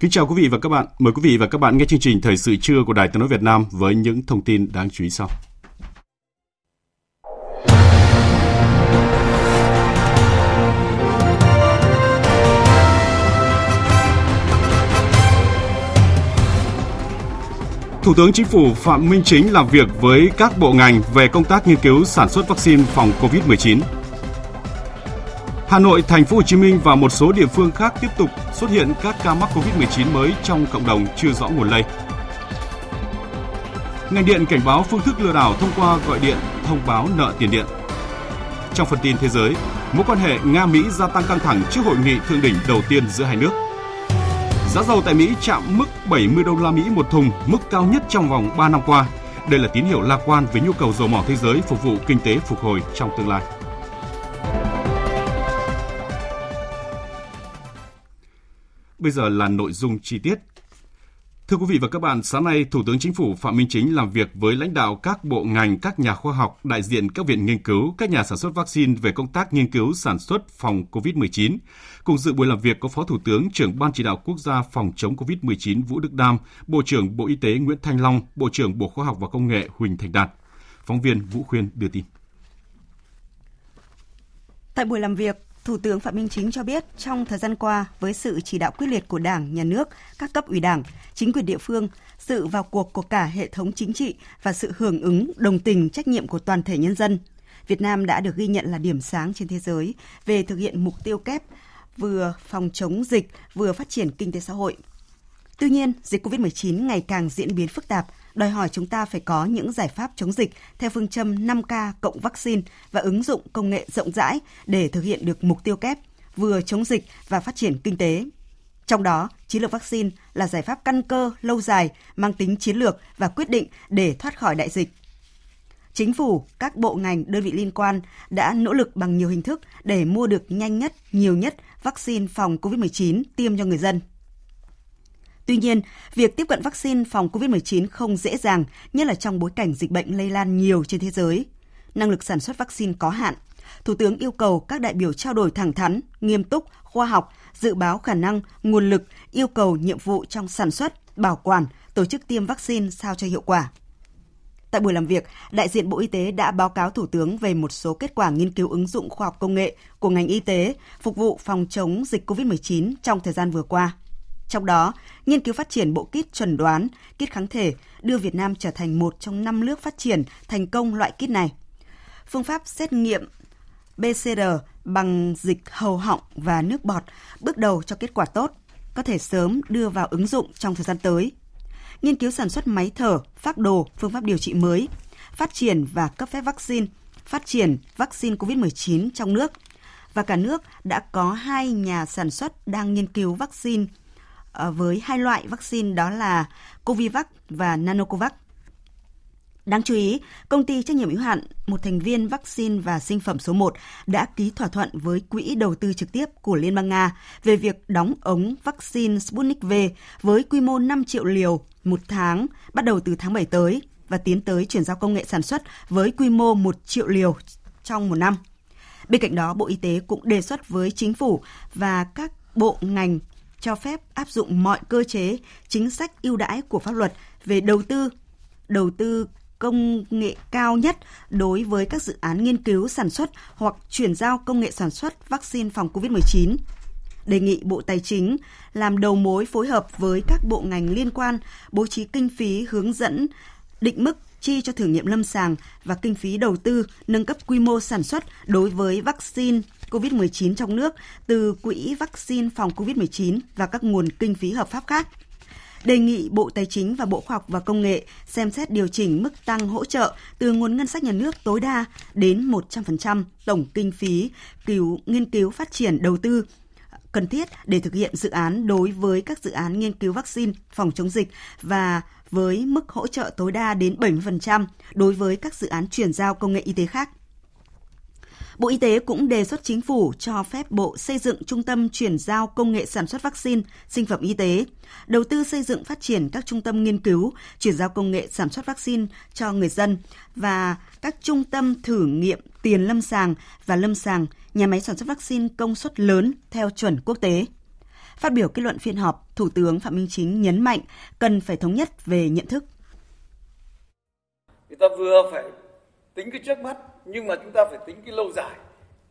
Kính chào quý vị và các bạn. Mời quý vị và các bạn nghe chương trình Thời sự trưa của Đài Tiếng nói Việt Nam với những thông tin đáng chú ý sau. Thủ tướng Chính phủ Phạm Minh Chính làm việc với các bộ ngành về công tác nghiên cứu sản xuất vaccine phòng COVID-19. Hà Nội, Thành phố Hồ Chí Minh và một số địa phương khác tiếp tục xuất hiện các ca mắc COVID-19 mới trong cộng đồng chưa rõ nguồn lây. Ngành điện cảnh báo phương thức lừa đảo thông qua gọi điện thông báo nợ tiền điện. Trong phần tin thế giới, mối quan hệ Nga-Mỹ gia tăng căng thẳng trước hội nghị thượng đỉnh đầu tiên giữa hai nước. Giá dầu tại Mỹ chạm mức 70 đô la Mỹ một thùng, mức cao nhất trong vòng 3 năm qua. Đây là tín hiệu lạc quan về nhu cầu dầu mỏ thế giới phục vụ kinh tế phục hồi trong tương lai. Bây giờ là nội dung chi tiết. Thưa quý vị và các bạn, sáng nay Thủ tướng Chính phủ Phạm Minh Chính làm việc với lãnh đạo các bộ ngành, các nhà khoa học, đại diện các viện nghiên cứu, các nhà sản xuất vaccine về công tác nghiên cứu sản xuất phòng COVID-19. Cùng dự buổi làm việc có Phó Thủ tướng, trưởng Ban chỉ đạo quốc gia phòng chống COVID-19 Vũ Đức Đam, Bộ trưởng Bộ Y tế Nguyễn Thanh Long, Bộ trưởng Bộ Khoa học và Công nghệ Huỳnh Thành Đạt. Phóng viên Vũ Khuyên đưa tin. Tại buổi làm việc, Thủ tướng Phạm Minh Chính cho biết trong thời gian qua với sự chỉ đạo quyết liệt của Đảng, Nhà nước, các cấp ủy Đảng, chính quyền địa phương, sự vào cuộc của cả hệ thống chính trị và sự hưởng ứng, đồng tình, trách nhiệm của toàn thể nhân dân, Việt Nam đã được ghi nhận là điểm sáng trên thế giới về thực hiện mục tiêu kép vừa phòng chống dịch, vừa phát triển kinh tế xã hội. Tuy nhiên, dịch COVID-19 ngày càng diễn biến phức tạp, đòi hỏi chúng ta phải có những giải pháp chống dịch theo phương châm 5K cộng vaccine và ứng dụng công nghệ rộng rãi để thực hiện được mục tiêu kép vừa chống dịch và phát triển kinh tế. Trong đó, chiến lược vaccine là giải pháp căn cơ lâu dài, mang tính chiến lược và quyết định để thoát khỏi đại dịch. Chính phủ, các bộ ngành, đơn vị liên quan đã nỗ lực bằng nhiều hình thức để mua được nhanh nhất, nhiều nhất vaccine phòng COVID-19 tiêm cho người dân. Tuy nhiên, việc tiếp cận vaccine phòng COVID-19 không dễ dàng, nhất là trong bối cảnh dịch bệnh lây lan nhiều trên thế giới. Năng lực sản xuất vaccine có hạn. Thủ tướng yêu cầu các đại biểu trao đổi thẳng thắn, nghiêm túc, khoa học, dự báo khả năng, nguồn lực, yêu cầu nhiệm vụ trong sản xuất, bảo quản, tổ chức tiêm vaccine sao cho hiệu quả. Tại buổi làm việc, đại diện Bộ Y tế đã báo cáo Thủ tướng về một số kết quả nghiên cứu ứng dụng khoa học công nghệ của ngành y tế phục vụ phòng chống dịch COVID-19 trong thời gian vừa qua. Trong đó, nghiên cứu phát triển bộ kit chuẩn đoán, kit kháng thể đưa Việt Nam trở thành một trong năm nước phát triển thành công loại kit này. Phương pháp xét nghiệm PCR bằng dịch hầu họng và nước bọt bước đầu cho kết quả tốt, có thể sớm đưa vào ứng dụng trong thời gian tới. Nghiên cứu sản xuất máy thở, phác đồ, phương pháp điều trị mới, phát triển và cấp phép vaccine, phát triển vaccine COVID-19 trong nước. Và cả nước đã có hai nhà sản xuất đang nghiên cứu vaccine Ờ, với hai loại vaccine đó là Covivac và Nanocovax. Đáng chú ý, công ty trách nhiệm hữu hạn một thành viên vaccine và sinh phẩm số 1 đã ký thỏa thuận với quỹ đầu tư trực tiếp của Liên bang Nga về việc đóng ống vaccine Sputnik V với quy mô 5 triệu liều một tháng bắt đầu từ tháng 7 tới và tiến tới chuyển giao công nghệ sản xuất với quy mô 1 triệu liều trong một năm. Bên cạnh đó, Bộ Y tế cũng đề xuất với chính phủ và các bộ ngành cho phép áp dụng mọi cơ chế, chính sách ưu đãi của pháp luật về đầu tư, đầu tư công nghệ cao nhất đối với các dự án nghiên cứu sản xuất hoặc chuyển giao công nghệ sản xuất vaccine phòng COVID-19. Đề nghị Bộ Tài chính làm đầu mối phối hợp với các bộ ngành liên quan bố trí kinh phí hướng dẫn định mức chi cho thử nghiệm lâm sàng và kinh phí đầu tư, nâng cấp quy mô sản xuất đối với vaccine COVID-19 trong nước từ quỹ vaccine phòng COVID-19 và các nguồn kinh phí hợp pháp khác. Đề nghị Bộ Tài chính và Bộ Khoa học và Công nghệ xem xét điều chỉnh mức tăng hỗ trợ từ nguồn ngân sách nhà nước tối đa đến 100% tổng kinh phí cứu, nghiên cứu phát triển đầu tư cần thiết để thực hiện dự án đối với các dự án nghiên cứu vaccine phòng chống dịch và với mức hỗ trợ tối đa đến 70% đối với các dự án chuyển giao công nghệ y tế khác. Bộ Y tế cũng đề xuất chính phủ cho phép Bộ xây dựng trung tâm chuyển giao công nghệ sản xuất vaccine, sinh phẩm y tế, đầu tư xây dựng phát triển các trung tâm nghiên cứu, chuyển giao công nghệ sản xuất vaccine cho người dân và các trung tâm thử nghiệm tiền lâm sàng và lâm sàng, nhà máy sản xuất vaccine công suất lớn theo chuẩn quốc tế. Phát biểu kết luận phiên họp, Thủ tướng Phạm Minh Chính nhấn mạnh cần phải thống nhất về nhận thức. Người ta vừa phải tính cái trước mắt nhưng mà chúng ta phải tính cái lâu dài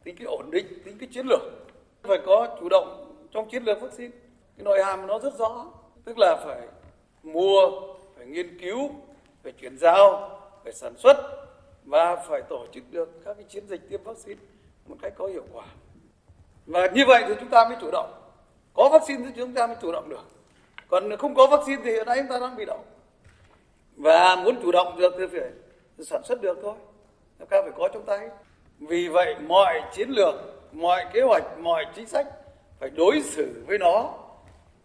tính cái ổn định tính cái chiến lược. Phải có chủ động trong chiến lược vaccine. Cái nội hàm nó rất rõ tức là phải mua phải nghiên cứu phải chuyển giao phải sản xuất và phải tổ chức được các cái chiến dịch tiêm vaccine một cách có hiệu quả. Và như vậy thì chúng ta mới chủ động có vaccine thì chúng ta mới chủ động được. Còn không có vaccine thì hiện nay chúng ta đang bị động và muốn chủ động được thì phải sản xuất được thôi. Chúng ta phải có trong tay. Vì vậy, mọi chiến lược, mọi kế hoạch, mọi chính sách phải đối xử với nó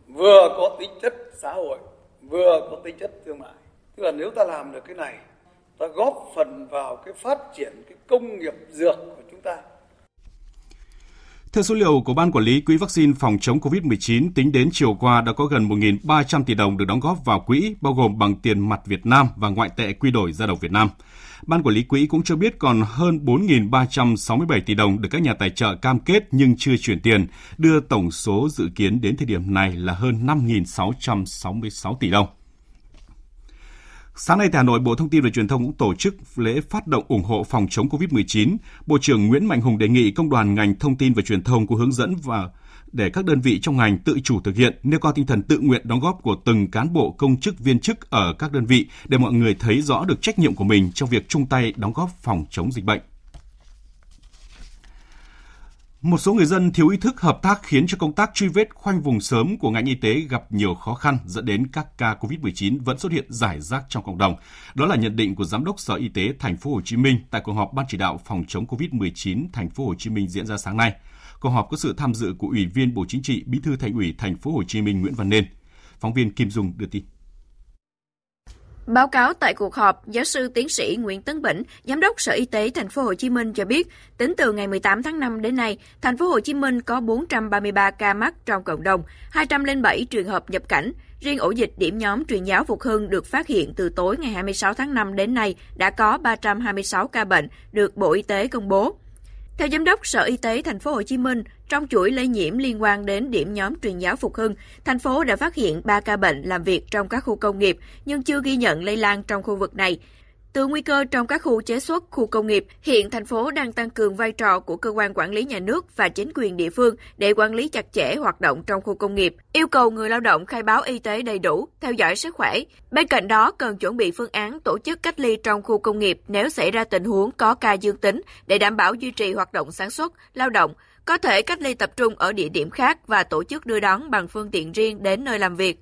vừa có tính chất xã hội, vừa có tính chất thương mại. Tức là nếu ta làm được cái này, ta góp phần vào cái phát triển cái công nghiệp dược của chúng ta theo số liệu của Ban Quản lý Quỹ vaccine phòng chống COVID-19, tính đến chiều qua đã có gần 1.300 tỷ đồng được đóng góp vào quỹ, bao gồm bằng tiền mặt Việt Nam và ngoại tệ quy đổi ra đồng Việt Nam. Ban quản lý quỹ cũng cho biết còn hơn 4.367 tỷ đồng được các nhà tài trợ cam kết nhưng chưa chuyển tiền, đưa tổng số dự kiến đến thời điểm này là hơn 5.666 tỷ đồng. Sáng nay tại Hà Nội, Bộ Thông tin và Truyền thông cũng tổ chức lễ phát động ủng hộ phòng chống COVID-19. Bộ trưởng Nguyễn Mạnh Hùng đề nghị công đoàn ngành thông tin và truyền thông có hướng dẫn và để các đơn vị trong ngành tự chủ thực hiện, nêu cao tinh thần tự nguyện đóng góp của từng cán bộ công chức viên chức ở các đơn vị để mọi người thấy rõ được trách nhiệm của mình trong việc chung tay đóng góp phòng chống dịch bệnh. Một số người dân thiếu ý thức hợp tác khiến cho công tác truy vết khoanh vùng sớm của ngành y tế gặp nhiều khó khăn dẫn đến các ca COVID-19 vẫn xuất hiện rải rác trong cộng đồng. Đó là nhận định của Giám đốc Sở Y tế Thành phố Hồ Chí Minh tại cuộc họp ban chỉ đạo phòng chống COVID-19 Thành phố Hồ Chí Minh diễn ra sáng nay. Cuộc họp có sự tham dự của Ủy viên Bộ Chính trị, Bí thư Thành ủy Thành phố Hồ Chí Minh Nguyễn Văn Nên. Phóng viên Kim Dung đưa tin. Báo cáo tại cuộc họp, giáo sư tiến sĩ Nguyễn Tấn Bỉnh, giám đốc Sở Y tế Thành phố Hồ Chí Minh cho biết, tính từ ngày 18 tháng 5 đến nay, Thành phố Hồ Chí Minh có 433 ca mắc trong cộng đồng, 207 trường hợp nhập cảnh. Riêng ổ dịch điểm nhóm truyền giáo Phục Hưng được phát hiện từ tối ngày 26 tháng 5 đến nay đã có 326 ca bệnh được Bộ Y tế công bố. Theo giám đốc Sở Y tế thành phố Hồ Chí Minh, trong chuỗi lây nhiễm liên quan đến điểm nhóm truyền giáo Phục Hưng, thành phố đã phát hiện 3 ca bệnh làm việc trong các khu công nghiệp nhưng chưa ghi nhận lây lan trong khu vực này. Từ nguy cơ trong các khu chế xuất, khu công nghiệp, hiện thành phố đang tăng cường vai trò của cơ quan quản lý nhà nước và chính quyền địa phương để quản lý chặt chẽ hoạt động trong khu công nghiệp, yêu cầu người lao động khai báo y tế đầy đủ, theo dõi sức khỏe. Bên cạnh đó, cần chuẩn bị phương án tổ chức cách ly trong khu công nghiệp nếu xảy ra tình huống có ca dương tính để đảm bảo duy trì hoạt động sản xuất, lao động, có thể cách ly tập trung ở địa điểm khác và tổ chức đưa đón bằng phương tiện riêng đến nơi làm việc.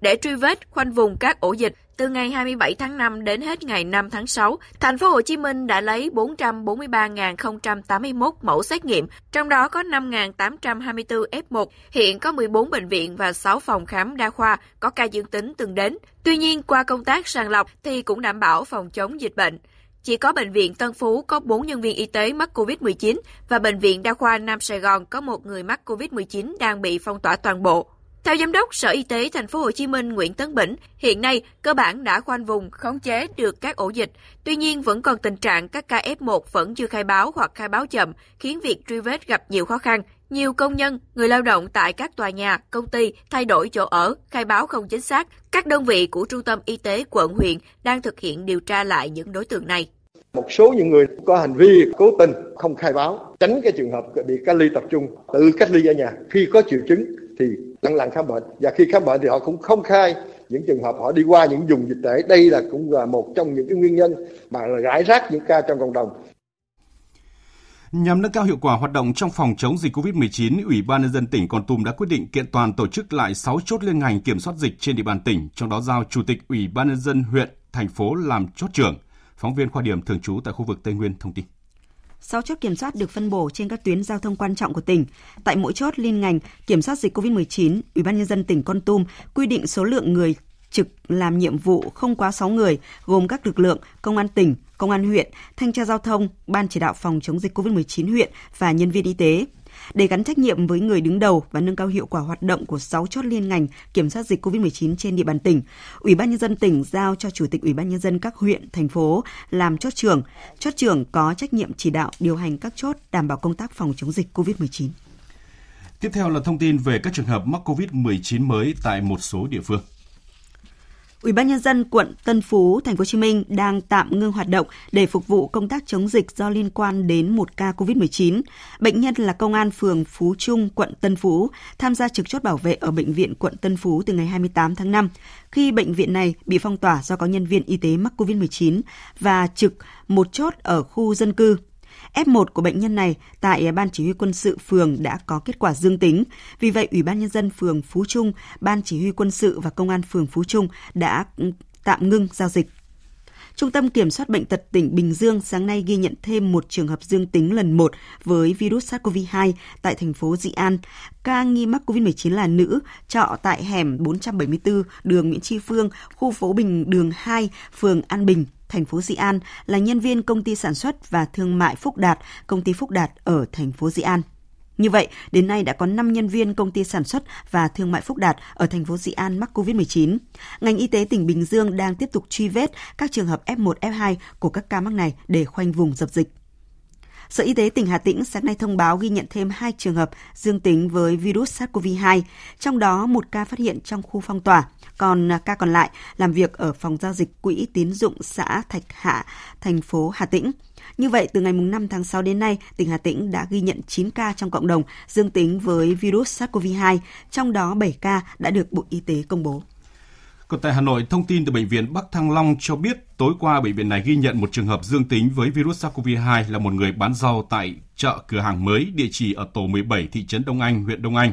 Để truy vết, khoanh vùng các ổ dịch, từ ngày 27 tháng 5 đến hết ngày 5 tháng 6, thành phố Hồ Chí Minh đã lấy 443.081 mẫu xét nghiệm, trong đó có 5.824 F1. Hiện có 14 bệnh viện và 6 phòng khám đa khoa có ca dương tính từng đến. Tuy nhiên, qua công tác sàng lọc thì cũng đảm bảo phòng chống dịch bệnh. Chỉ có bệnh viện Tân Phú có 4 nhân viên y tế mắc COVID-19 và bệnh viện Đa khoa Nam Sài Gòn có một người mắc COVID-19 đang bị phong tỏa toàn bộ. Theo giám đốc Sở Y tế thành phố Hồ Chí Minh Nguyễn Tấn Bỉnh, hiện nay cơ bản đã khoanh vùng khống chế được các ổ dịch. Tuy nhiên vẫn còn tình trạng các ca F1 vẫn chưa khai báo hoặc khai báo chậm, khiến việc truy vết gặp nhiều khó khăn. Nhiều công nhân, người lao động tại các tòa nhà, công ty thay đổi chỗ ở, khai báo không chính xác. Các đơn vị của trung tâm y tế quận huyện đang thực hiện điều tra lại những đối tượng này. Một số những người có hành vi cố tình không khai báo, tránh cái trường hợp bị cách ly tập trung, tự cách ly ở nhà. Khi có triệu chứng thì lặng lặng khám bệnh và khi khám bệnh thì họ cũng không khai những trường hợp họ đi qua những vùng dịch tễ đây là cũng là một trong những cái nguyên nhân mà rải rác những ca trong cộng đồng Nhằm nâng cao hiệu quả hoạt động trong phòng chống dịch COVID-19, Ủy ban nhân dân tỉnh Con Tum đã quyết định kiện toàn tổ chức lại 6 chốt liên ngành kiểm soát dịch trên địa bàn tỉnh, trong đó giao Chủ tịch Ủy ban nhân dân huyện, thành phố làm chốt trưởng. Phóng viên khoa điểm thường trú tại khu vực Tây Nguyên thông tin. 6 chốt kiểm soát được phân bổ trên các tuyến giao thông quan trọng của tỉnh. Tại mỗi chốt liên ngành kiểm soát dịch COVID-19, Ủy ban nhân dân tỉnh Con Tum quy định số lượng người trực làm nhiệm vụ không quá 6 người, gồm các lực lượng công an tỉnh, công an huyện, thanh tra giao thông, ban chỉ đạo phòng chống dịch COVID-19 huyện và nhân viên y tế. Để gắn trách nhiệm với người đứng đầu và nâng cao hiệu quả hoạt động của 6 chốt liên ngành kiểm soát dịch COVID-19 trên địa bàn tỉnh, Ủy ban nhân dân tỉnh giao cho Chủ tịch Ủy ban nhân dân các huyện, thành phố làm chốt trưởng. Chốt trưởng có trách nhiệm chỉ đạo điều hành các chốt đảm bảo công tác phòng chống dịch COVID-19. Tiếp theo là thông tin về các trường hợp mắc COVID-19 mới tại một số địa phương. Ủy ban nhân dân quận Tân Phú, thành phố Hồ Chí Minh đang tạm ngưng hoạt động để phục vụ công tác chống dịch do liên quan đến một ca COVID-19. Bệnh nhân là công an phường Phú Trung, quận Tân Phú, tham gia trực chốt bảo vệ ở bệnh viện quận Tân Phú từ ngày 28 tháng 5, khi bệnh viện này bị phong tỏa do có nhân viên y tế mắc COVID-19 và trực một chốt ở khu dân cư. F1 của bệnh nhân này tại Ban Chỉ huy quân sự phường đã có kết quả dương tính. Vì vậy, Ủy ban Nhân dân phường Phú Trung, Ban Chỉ huy quân sự và Công an phường Phú Trung đã ừ, tạm ngưng giao dịch. Trung tâm Kiểm soát Bệnh tật tỉnh Bình Dương sáng nay ghi nhận thêm một trường hợp dương tính lần một với virus SARS-CoV-2 tại thành phố Dị An. Ca nghi mắc COVID-19 là nữ, trọ tại hẻm 474 đường Nguyễn Tri Phương, khu phố Bình đường 2, phường An Bình, thành phố Dị An, là nhân viên công ty sản xuất và thương mại Phúc Đạt, công ty Phúc Đạt ở thành phố Dị An. Như vậy, đến nay đã có 5 nhân viên công ty sản xuất và thương mại Phúc Đạt ở thành phố Dị An mắc COVID-19. Ngành y tế tỉnh Bình Dương đang tiếp tục truy vết các trường hợp F1, F2 của các ca mắc này để khoanh vùng dập dịch. Sở Y tế tỉnh Hà Tĩnh sáng nay thông báo ghi nhận thêm 2 trường hợp dương tính với virus SARS-CoV-2, trong đó một ca phát hiện trong khu phong tỏa, còn à, ca còn lại làm việc ở phòng giao dịch quỹ tín dụng xã Thạch Hạ, thành phố Hà Tĩnh. Như vậy, từ ngày 5 tháng 6 đến nay, tỉnh Hà Tĩnh đã ghi nhận 9 ca trong cộng đồng dương tính với virus SARS-CoV-2, trong đó 7 ca đã được Bộ Y tế công bố. Còn tại Hà Nội, thông tin từ Bệnh viện Bắc Thăng Long cho biết tối qua bệnh viện này ghi nhận một trường hợp dương tính với virus SARS-CoV-2 là một người bán rau tại chợ cửa hàng mới địa chỉ ở tổ 17 thị trấn Đông Anh, huyện Đông Anh.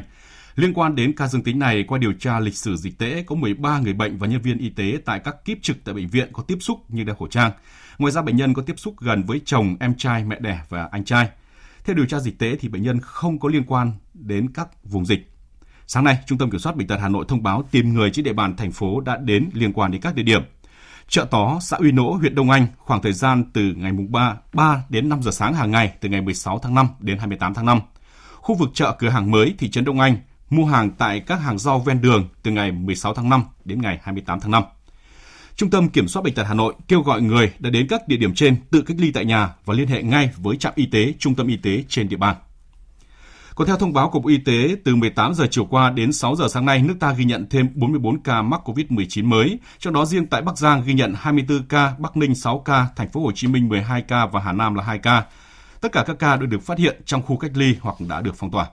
Liên quan đến ca dương tính này, qua điều tra lịch sử dịch tễ, có 13 người bệnh và nhân viên y tế tại các kíp trực tại bệnh viện có tiếp xúc như đeo khẩu trang. Ngoài ra, bệnh nhân có tiếp xúc gần với chồng, em trai, mẹ đẻ và anh trai. Theo điều tra dịch tễ thì bệnh nhân không có liên quan đến các vùng dịch. Sáng nay, Trung tâm Kiểm soát Bệnh tật Hà Nội thông báo tìm người trên địa bàn thành phố đã đến liên quan đến các địa điểm. Chợ Tó, xã Uy Nỗ, huyện Đông Anh khoảng thời gian từ ngày 3, 3 đến 5 giờ sáng hàng ngày từ ngày 16 tháng 5 đến 28 tháng 5. Khu vực chợ cửa hàng mới thị trấn Đông Anh mua hàng tại các hàng rau ven đường từ ngày 16 tháng 5 đến ngày 28 tháng 5. Trung tâm Kiểm soát Bệnh tật Hà Nội kêu gọi người đã đến các địa điểm trên tự cách ly tại nhà và liên hệ ngay với trạm y tế, trung tâm y tế trên địa bàn. Còn theo thông báo của Bộ Y tế, từ 18 giờ chiều qua đến 6 giờ sáng nay, nước ta ghi nhận thêm 44 ca mắc COVID-19 mới, trong đó riêng tại Bắc Giang ghi nhận 24 ca, Bắc Ninh 6 ca, thành phố Hồ Chí Minh 12 ca và Hà Nam là 2 ca. Tất cả các ca đều được phát hiện trong khu cách ly hoặc đã được phong tỏa.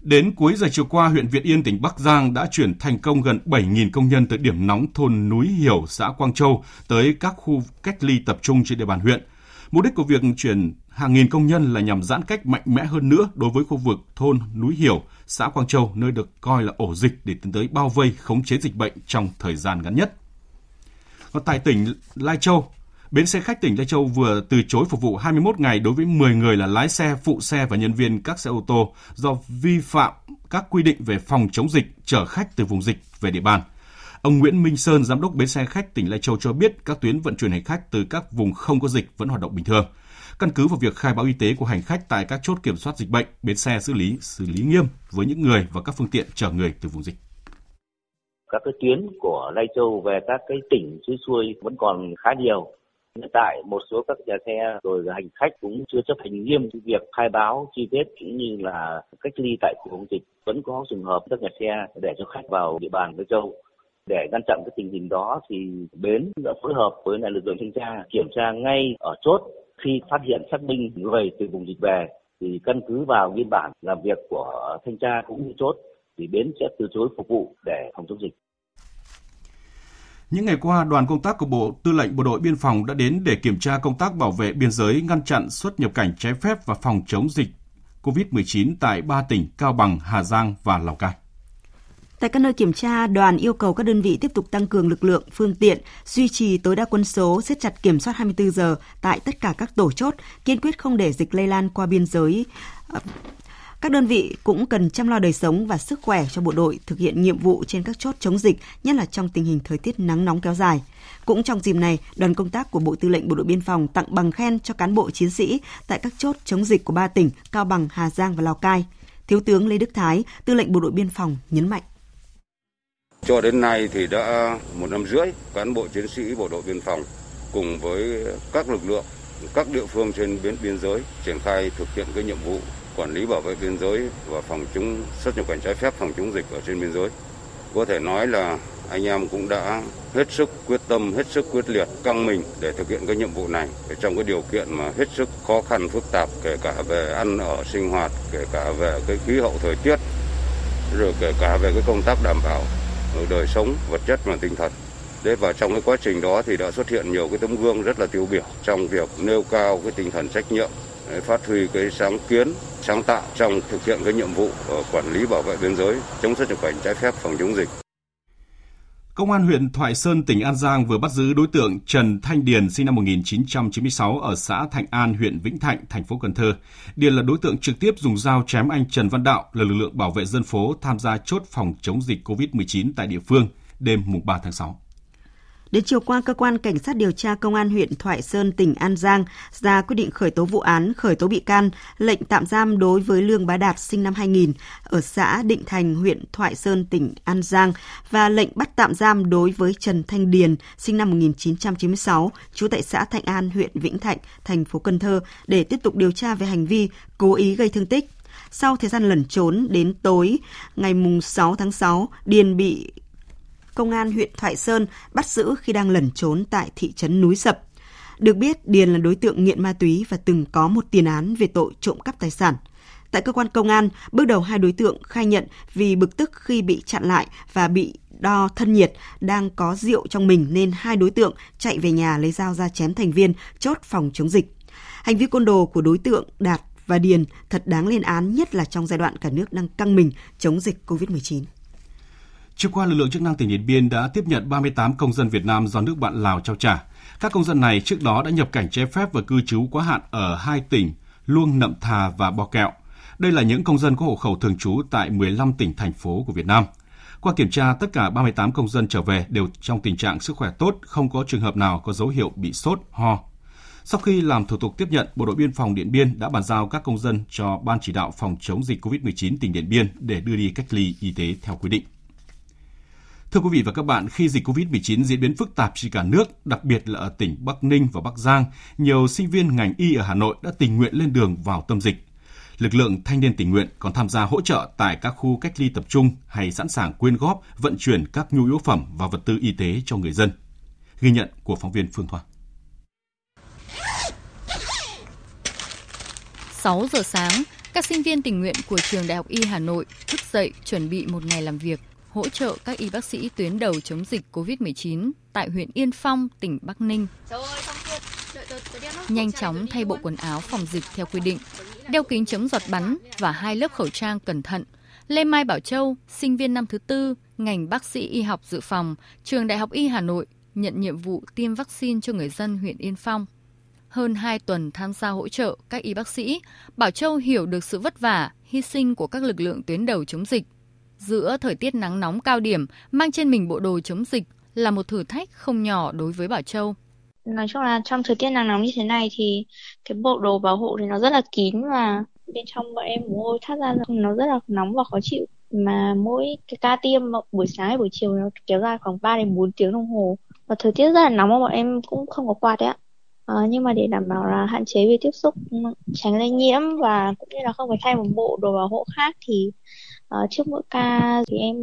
Đến cuối giờ chiều qua, huyện Việt Yên, tỉnh Bắc Giang đã chuyển thành công gần 7.000 công nhân từ điểm nóng thôn Núi Hiểu, xã Quang Châu tới các khu cách ly tập trung trên địa bàn huyện. Mục đích của việc chuyển hàng nghìn công nhân là nhằm giãn cách mạnh mẽ hơn nữa đối với khu vực thôn Núi Hiểu, xã Quang Châu, nơi được coi là ổ dịch để tiến tới bao vây khống chế dịch bệnh trong thời gian ngắn nhất. Còn tại tỉnh Lai Châu, Bến xe khách tỉnh Lai Châu vừa từ chối phục vụ 21 ngày đối với 10 người là lái xe, phụ xe và nhân viên các xe ô tô do vi phạm các quy định về phòng chống dịch chở khách từ vùng dịch về địa bàn. Ông Nguyễn Minh Sơn, giám đốc bến xe khách tỉnh Lai Châu cho biết các tuyến vận chuyển hành khách từ các vùng không có dịch vẫn hoạt động bình thường. Căn cứ vào việc khai báo y tế của hành khách tại các chốt kiểm soát dịch bệnh, bến xe xử lý xử lý nghiêm với những người và các phương tiện chở người từ vùng dịch các cái tuyến của Lai Châu về các cái tỉnh xuôi xuôi vẫn còn khá nhiều. Hiện tại một số các nhà xe rồi hành khách cũng chưa chấp hành nghiêm việc khai báo chi tiết cũng như là cách ly tại khu vùng dịch. Vẫn có trường hợp các nhà xe để cho khách vào địa bàn Lai Châu. Để ngăn chặn cái tình hình đó thì bến đã phối hợp với lại lực lượng thanh tra kiểm tra ngay ở chốt khi phát hiện xác minh người từ vùng dịch về thì căn cứ vào biên bản làm việc của thanh tra cũng như chốt thì bến sẽ từ chối phục vụ để phòng chống dịch. Những ngày qua, đoàn công tác của Bộ Tư lệnh Bộ đội Biên phòng đã đến để kiểm tra công tác bảo vệ biên giới, ngăn chặn xuất nhập cảnh trái phép và phòng chống dịch COVID-19 tại ba tỉnh Cao Bằng, Hà Giang và Lào Cai. Tại các nơi kiểm tra, đoàn yêu cầu các đơn vị tiếp tục tăng cường lực lượng, phương tiện, duy trì tối đa quân số, siết chặt kiểm soát 24 giờ tại tất cả các tổ chốt, kiên quyết không để dịch lây lan qua biên giới. Ờ, các đơn vị cũng cần chăm lo đời sống và sức khỏe cho bộ đội thực hiện nhiệm vụ trên các chốt chống dịch, nhất là trong tình hình thời tiết nắng nóng kéo dài. Cũng trong dịp này, đoàn công tác của Bộ Tư lệnh Bộ đội Biên phòng tặng bằng khen cho cán bộ chiến sĩ tại các chốt chống dịch của ba tỉnh Cao Bằng, Hà Giang và Lào Cai. Thiếu tướng Lê Đức Thái, Tư lệnh Bộ đội Biên phòng nhấn mạnh. Cho đến nay thì đã một năm rưỡi, cán bộ chiến sĩ bộ đội biên phòng cùng với các lực lượng, các địa phương trên biên biên giới triển khai thực hiện cái nhiệm vụ quản lý bảo vệ biên giới và phòng chống xuất nhập cảnh trái phép, phòng chống dịch ở trên biên giới. Có thể nói là anh em cũng đã hết sức quyết tâm, hết sức quyết liệt, căng mình để thực hiện cái nhiệm vụ này trong cái điều kiện mà hết sức khó khăn phức tạp kể cả về ăn ở sinh hoạt, kể cả về cái khí hậu thời tiết, rồi kể cả về cái công tác đảm bảo đời sống vật chất và tinh thần. Thế và trong cái quá trình đó thì đã xuất hiện nhiều cái tấm gương rất là tiêu biểu trong việc nêu cao cái tinh thần trách nhiệm, phát huy cái sáng kiến, sáng tạo trong thực hiện cái nhiệm vụ ờ, quản lý bảo vệ biên giới, chống xuất nhập cảnh trái phép, phòng chống dịch. Công an huyện Thoại Sơn, tỉnh An Giang vừa bắt giữ đối tượng Trần Thanh Điền sinh năm 1996 ở xã Thạnh An, huyện Vĩnh Thạnh, thành phố Cần Thơ. Điền là đối tượng trực tiếp dùng dao chém anh Trần Văn Đạo là lực lượng bảo vệ dân phố tham gia chốt phòng chống dịch COVID-19 tại địa phương đêm mùng 3 tháng 6. Đến chiều qua, cơ quan cảnh sát điều tra công an huyện Thoại Sơn, tỉnh An Giang ra quyết định khởi tố vụ án, khởi tố bị can, lệnh tạm giam đối với Lương Bá Đạt sinh năm 2000 ở xã Định Thành, huyện Thoại Sơn, tỉnh An Giang và lệnh bắt tạm giam đối với Trần Thanh Điền sinh năm 1996, trú tại xã Thạnh An, huyện Vĩnh Thạnh, thành phố Cần Thơ để tiếp tục điều tra về hành vi cố ý gây thương tích. Sau thời gian lẩn trốn đến tối ngày 6 tháng 6, Điền bị Công an huyện Thoại Sơn bắt giữ khi đang lẩn trốn tại thị trấn Núi Sập. Được biết, Điền là đối tượng nghiện ma túy và từng có một tiền án về tội trộm cắp tài sản. Tại cơ quan công an, bước đầu hai đối tượng khai nhận vì bực tức khi bị chặn lại và bị đo thân nhiệt đang có rượu trong mình nên hai đối tượng chạy về nhà lấy dao ra chém thành viên chốt phòng chống dịch. Hành vi côn đồ của đối tượng Đạt và Điền thật đáng lên án nhất là trong giai đoạn cả nước đang căng mình chống dịch COVID-19. Trước qua, lực lượng chức năng tỉnh Điện Biên đã tiếp nhận 38 công dân Việt Nam do nước bạn Lào trao trả. Các công dân này trước đó đã nhập cảnh trái phép và cư trú quá hạn ở hai tỉnh Luông Nậm Thà và Bò Kẹo. Đây là những công dân có hộ khẩu thường trú tại 15 tỉnh thành phố của Việt Nam. Qua kiểm tra, tất cả 38 công dân trở về đều trong tình trạng sức khỏe tốt, không có trường hợp nào có dấu hiệu bị sốt, ho. Sau khi làm thủ tục tiếp nhận, Bộ đội Biên phòng Điện Biên đã bàn giao các công dân cho Ban chỉ đạo phòng chống dịch COVID-19 tỉnh Điện Biên để đưa đi cách ly y tế theo quy định. Thưa quý vị và các bạn, khi dịch COVID-19 diễn biến phức tạp trên cả nước, đặc biệt là ở tỉnh Bắc Ninh và Bắc Giang, nhiều sinh viên ngành y ở Hà Nội đã tình nguyện lên đường vào tâm dịch. Lực lượng thanh niên tình nguyện còn tham gia hỗ trợ tại các khu cách ly tập trung hay sẵn sàng quyên góp, vận chuyển các nhu yếu phẩm và vật tư y tế cho người dân. Ghi nhận của phóng viên Phương Thoa. 6 giờ sáng, các sinh viên tình nguyện của trường Đại học Y Hà Nội thức dậy chuẩn bị một ngày làm việc hỗ trợ các y bác sĩ tuyến đầu chống dịch COVID-19 tại huyện Yên Phong, tỉnh Bắc Ninh. Nhanh chóng thay bộ quần áo phòng dịch theo quy định, đeo kính chống giọt bắn và hai lớp khẩu trang cẩn thận. Lê Mai Bảo Châu, sinh viên năm thứ tư, ngành bác sĩ y học dự phòng, trường Đại học Y Hà Nội, nhận nhiệm vụ tiêm vaccine cho người dân huyện Yên Phong. Hơn 2 tuần tham gia hỗ trợ các y bác sĩ, Bảo Châu hiểu được sự vất vả, hy sinh của các lực lượng tuyến đầu chống dịch giữa thời tiết nắng nóng cao điểm, mang trên mình bộ đồ chống dịch là một thử thách không nhỏ đối với Bảo Châu. Nói chung là trong thời tiết nắng nóng như thế này thì cái bộ đồ bảo hộ thì nó rất là kín và bên trong bọn em mồ hôi thoát ra nó rất là nóng và khó chịu. Mà mỗi cái ca tiêm buổi sáng hay buổi chiều nó kéo dài khoảng 3 đến 4 tiếng đồng hồ. Và thời tiết rất là nóng mà bọn em cũng không có quạt đấy ạ. À, nhưng mà để đảm bảo là hạn chế về tiếp xúc tránh lây nhiễm và cũng như là không phải thay một bộ đồ bảo hộ khác thì uh, trước mỗi ca thì em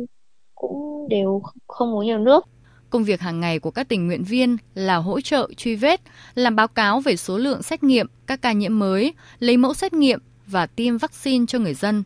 cũng đều không uống nhiều nước. Công việc hàng ngày của các tình nguyện viên là hỗ trợ truy vết, làm báo cáo về số lượng xét nghiệm, các ca nhiễm mới, lấy mẫu xét nghiệm và tiêm vaccine cho người dân.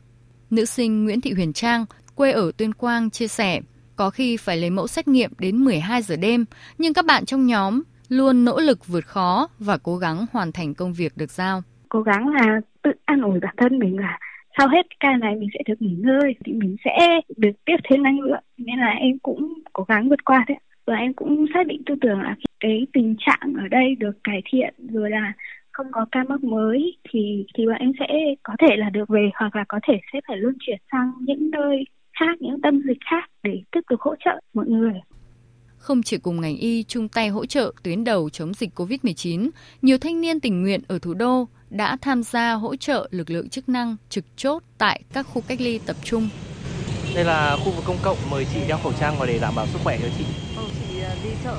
Nữ sinh Nguyễn Thị Huyền Trang, quê ở Tuyên Quang chia sẻ, Có khi phải lấy mẫu xét nghiệm đến 12 giờ đêm, nhưng các bạn trong nhóm luôn nỗ lực vượt khó và cố gắng hoàn thành công việc được giao. Cố gắng là tự an ủi bản thân mình là sau hết ca này mình sẽ được nghỉ ngơi, thì mình sẽ được tiếp thêm năng lượng. Nên là em cũng cố gắng vượt qua thế và em cũng xác định tư tưởng là cái tình trạng ở đây được cải thiện, rồi là không có ca mắc mới, thì thì bọn em sẽ có thể là được về, hoặc là có thể sẽ phải luân chuyển sang những nơi khác, những tâm dịch khác để tiếp tục hỗ trợ mọi người không chỉ cùng ngành y chung tay hỗ trợ tuyến đầu chống dịch COVID-19, nhiều thanh niên tình nguyện ở thủ đô đã tham gia hỗ trợ lực lượng chức năng trực chốt tại các khu cách ly tập trung. Đây là khu vực công cộng, mời chị đeo khẩu trang vào để đảm bảo sức khỏe cho chị. Ừ, chị à, đi chợ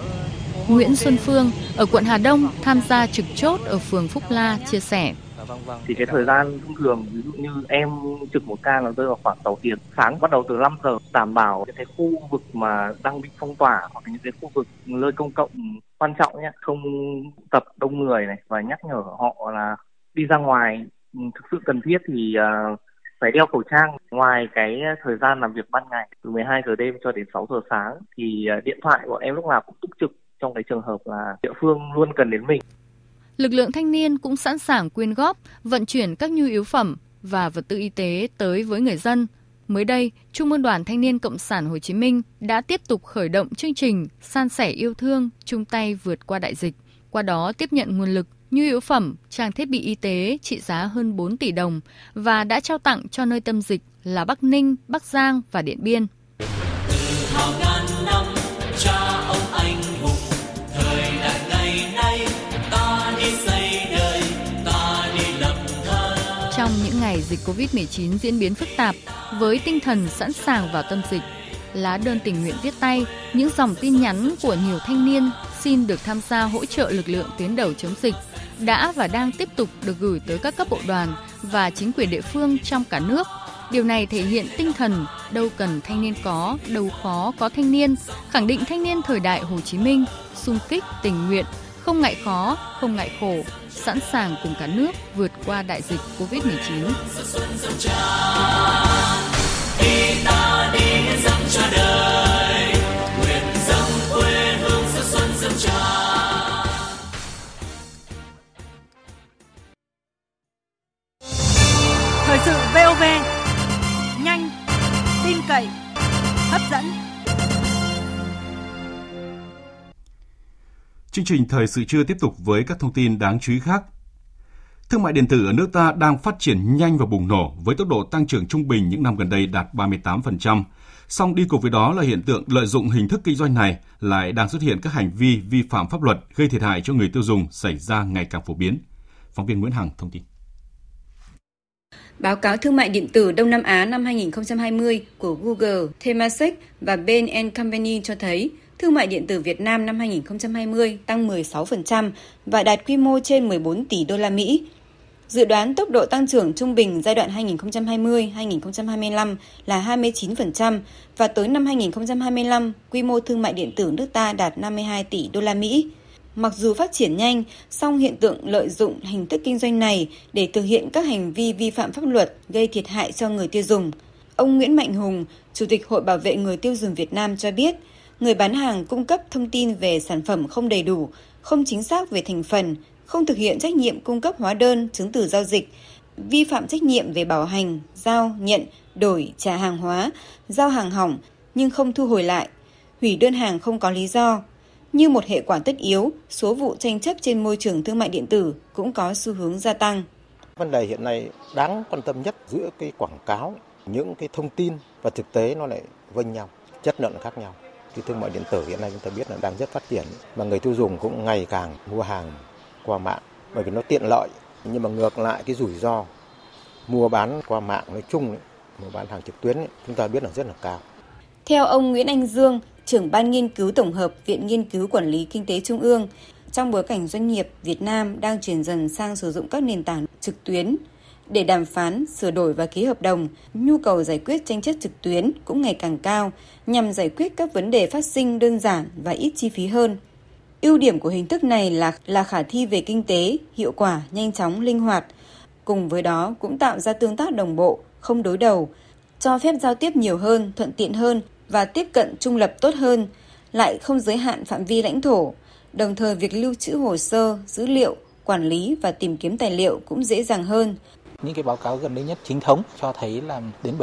Nguyễn Xuân Phương ở quận Hà Đông tham gia trực chốt ở phường Phúc La chia sẻ. Vâng, vâng. Thì cái thời gian thông thường ví dụ như em trực một ca là rơi vào khoảng 6 tiếng. Sáng bắt đầu từ 5 giờ đảm bảo những cái khu vực mà đang bị phong tỏa hoặc những cái khu vực nơi công cộng quan trọng nhé, không tập đông người này và nhắc nhở họ là đi ra ngoài ừ, thực sự cần thiết thì uh, phải đeo khẩu trang ngoài cái thời gian làm việc ban ngày từ 12 giờ đêm cho đến 6 giờ sáng thì uh, điện thoại của em lúc nào cũng túc trực trong cái trường hợp là địa phương luôn cần đến mình. Lực lượng thanh niên cũng sẵn sàng quyên góp, vận chuyển các nhu yếu phẩm và vật tư y tế tới với người dân. Mới đây, Trung ương Đoàn Thanh niên Cộng sản Hồ Chí Minh đã tiếp tục khởi động chương trình san sẻ yêu thương, chung tay vượt qua đại dịch. Qua đó tiếp nhận nguồn lực, nhu yếu phẩm, trang thiết bị y tế trị giá hơn 4 tỷ đồng và đã trao tặng cho nơi tâm dịch là Bắc Ninh, Bắc Giang và Điện Biên. Ngày dịch COVID-19 diễn biến phức tạp, với tinh thần sẵn sàng vào tâm dịch, lá đơn tình nguyện viết tay, những dòng tin nhắn của nhiều thanh niên xin được tham gia hỗ trợ lực lượng tuyến đầu chống dịch đã và đang tiếp tục được gửi tới các cấp bộ đoàn và chính quyền địa phương trong cả nước. Điều này thể hiện tinh thần đâu cần thanh niên có, đâu khó có thanh niên, khẳng định thanh niên thời đại Hồ Chí Minh, sung kích, tình nguyện, không ngại khó, không ngại khổ, sẵn sàng cùng cả nước vượt qua đại dịch Covid-19. Thời sự VOV, Chương trình thời sự trưa tiếp tục với các thông tin đáng chú ý khác. Thương mại điện tử ở nước ta đang phát triển nhanh và bùng nổ với tốc độ tăng trưởng trung bình những năm gần đây đạt 38%. Song đi cùng với đó là hiện tượng lợi dụng hình thức kinh doanh này lại đang xuất hiện các hành vi vi phạm pháp luật gây thiệt hại cho người tiêu dùng xảy ra ngày càng phổ biến. Phóng viên Nguyễn Hằng thông tin. Báo cáo thương mại điện tử Đông Nam Á năm 2020 của Google, Temasek và Bain Company cho thấy thương mại điện tử Việt Nam năm 2020 tăng 16% và đạt quy mô trên 14 tỷ đô la Mỹ. Dự đoán tốc độ tăng trưởng trung bình giai đoạn 2020-2025 là 29% và tới năm 2025, quy mô thương mại điện tử nước ta đạt 52 tỷ đô la Mỹ. Mặc dù phát triển nhanh, song hiện tượng lợi dụng hình thức kinh doanh này để thực hiện các hành vi vi phạm pháp luật gây thiệt hại cho người tiêu dùng. Ông Nguyễn Mạnh Hùng, Chủ tịch Hội Bảo vệ người tiêu dùng Việt Nam cho biết, người bán hàng cung cấp thông tin về sản phẩm không đầy đủ, không chính xác về thành phần, không thực hiện trách nhiệm cung cấp hóa đơn, chứng từ giao dịch, vi phạm trách nhiệm về bảo hành, giao, nhận, đổi, trả hàng hóa, giao hàng hỏng nhưng không thu hồi lại, hủy đơn hàng không có lý do. Như một hệ quả tất yếu, số vụ tranh chấp trên môi trường thương mại điện tử cũng có xu hướng gia tăng. Vấn đề hiện nay đáng quan tâm nhất giữa cái quảng cáo, những cái thông tin và thực tế nó lại vênh nhau, chất lượng khác nhau cái thương mại điện tử hiện nay chúng ta biết là đang rất phát triển mà người tiêu dùng cũng ngày càng mua hàng qua mạng bởi vì nó tiện lợi nhưng mà ngược lại cái rủi ro mua bán qua mạng nói chung ấy, mua bán hàng trực tuyến ấy, chúng ta biết là rất là cao. Theo ông Nguyễn Anh Dương, trưởng ban nghiên cứu tổng hợp Viện Nghiên cứu Quản lý Kinh tế Trung ương, trong bối cảnh doanh nghiệp Việt Nam đang chuyển dần sang sử dụng các nền tảng trực tuyến để đàm phán, sửa đổi và ký hợp đồng, nhu cầu giải quyết tranh chấp trực tuyến cũng ngày càng cao nhằm giải quyết các vấn đề phát sinh đơn giản và ít chi phí hơn. Ưu điểm của hình thức này là là khả thi về kinh tế, hiệu quả, nhanh chóng, linh hoạt. Cùng với đó cũng tạo ra tương tác đồng bộ, không đối đầu, cho phép giao tiếp nhiều hơn, thuận tiện hơn và tiếp cận trung lập tốt hơn, lại không giới hạn phạm vi lãnh thổ. Đồng thời việc lưu trữ hồ sơ, dữ liệu, quản lý và tìm kiếm tài liệu cũng dễ dàng hơn. Những cái báo cáo gần đây nhất chính thống cho thấy là đến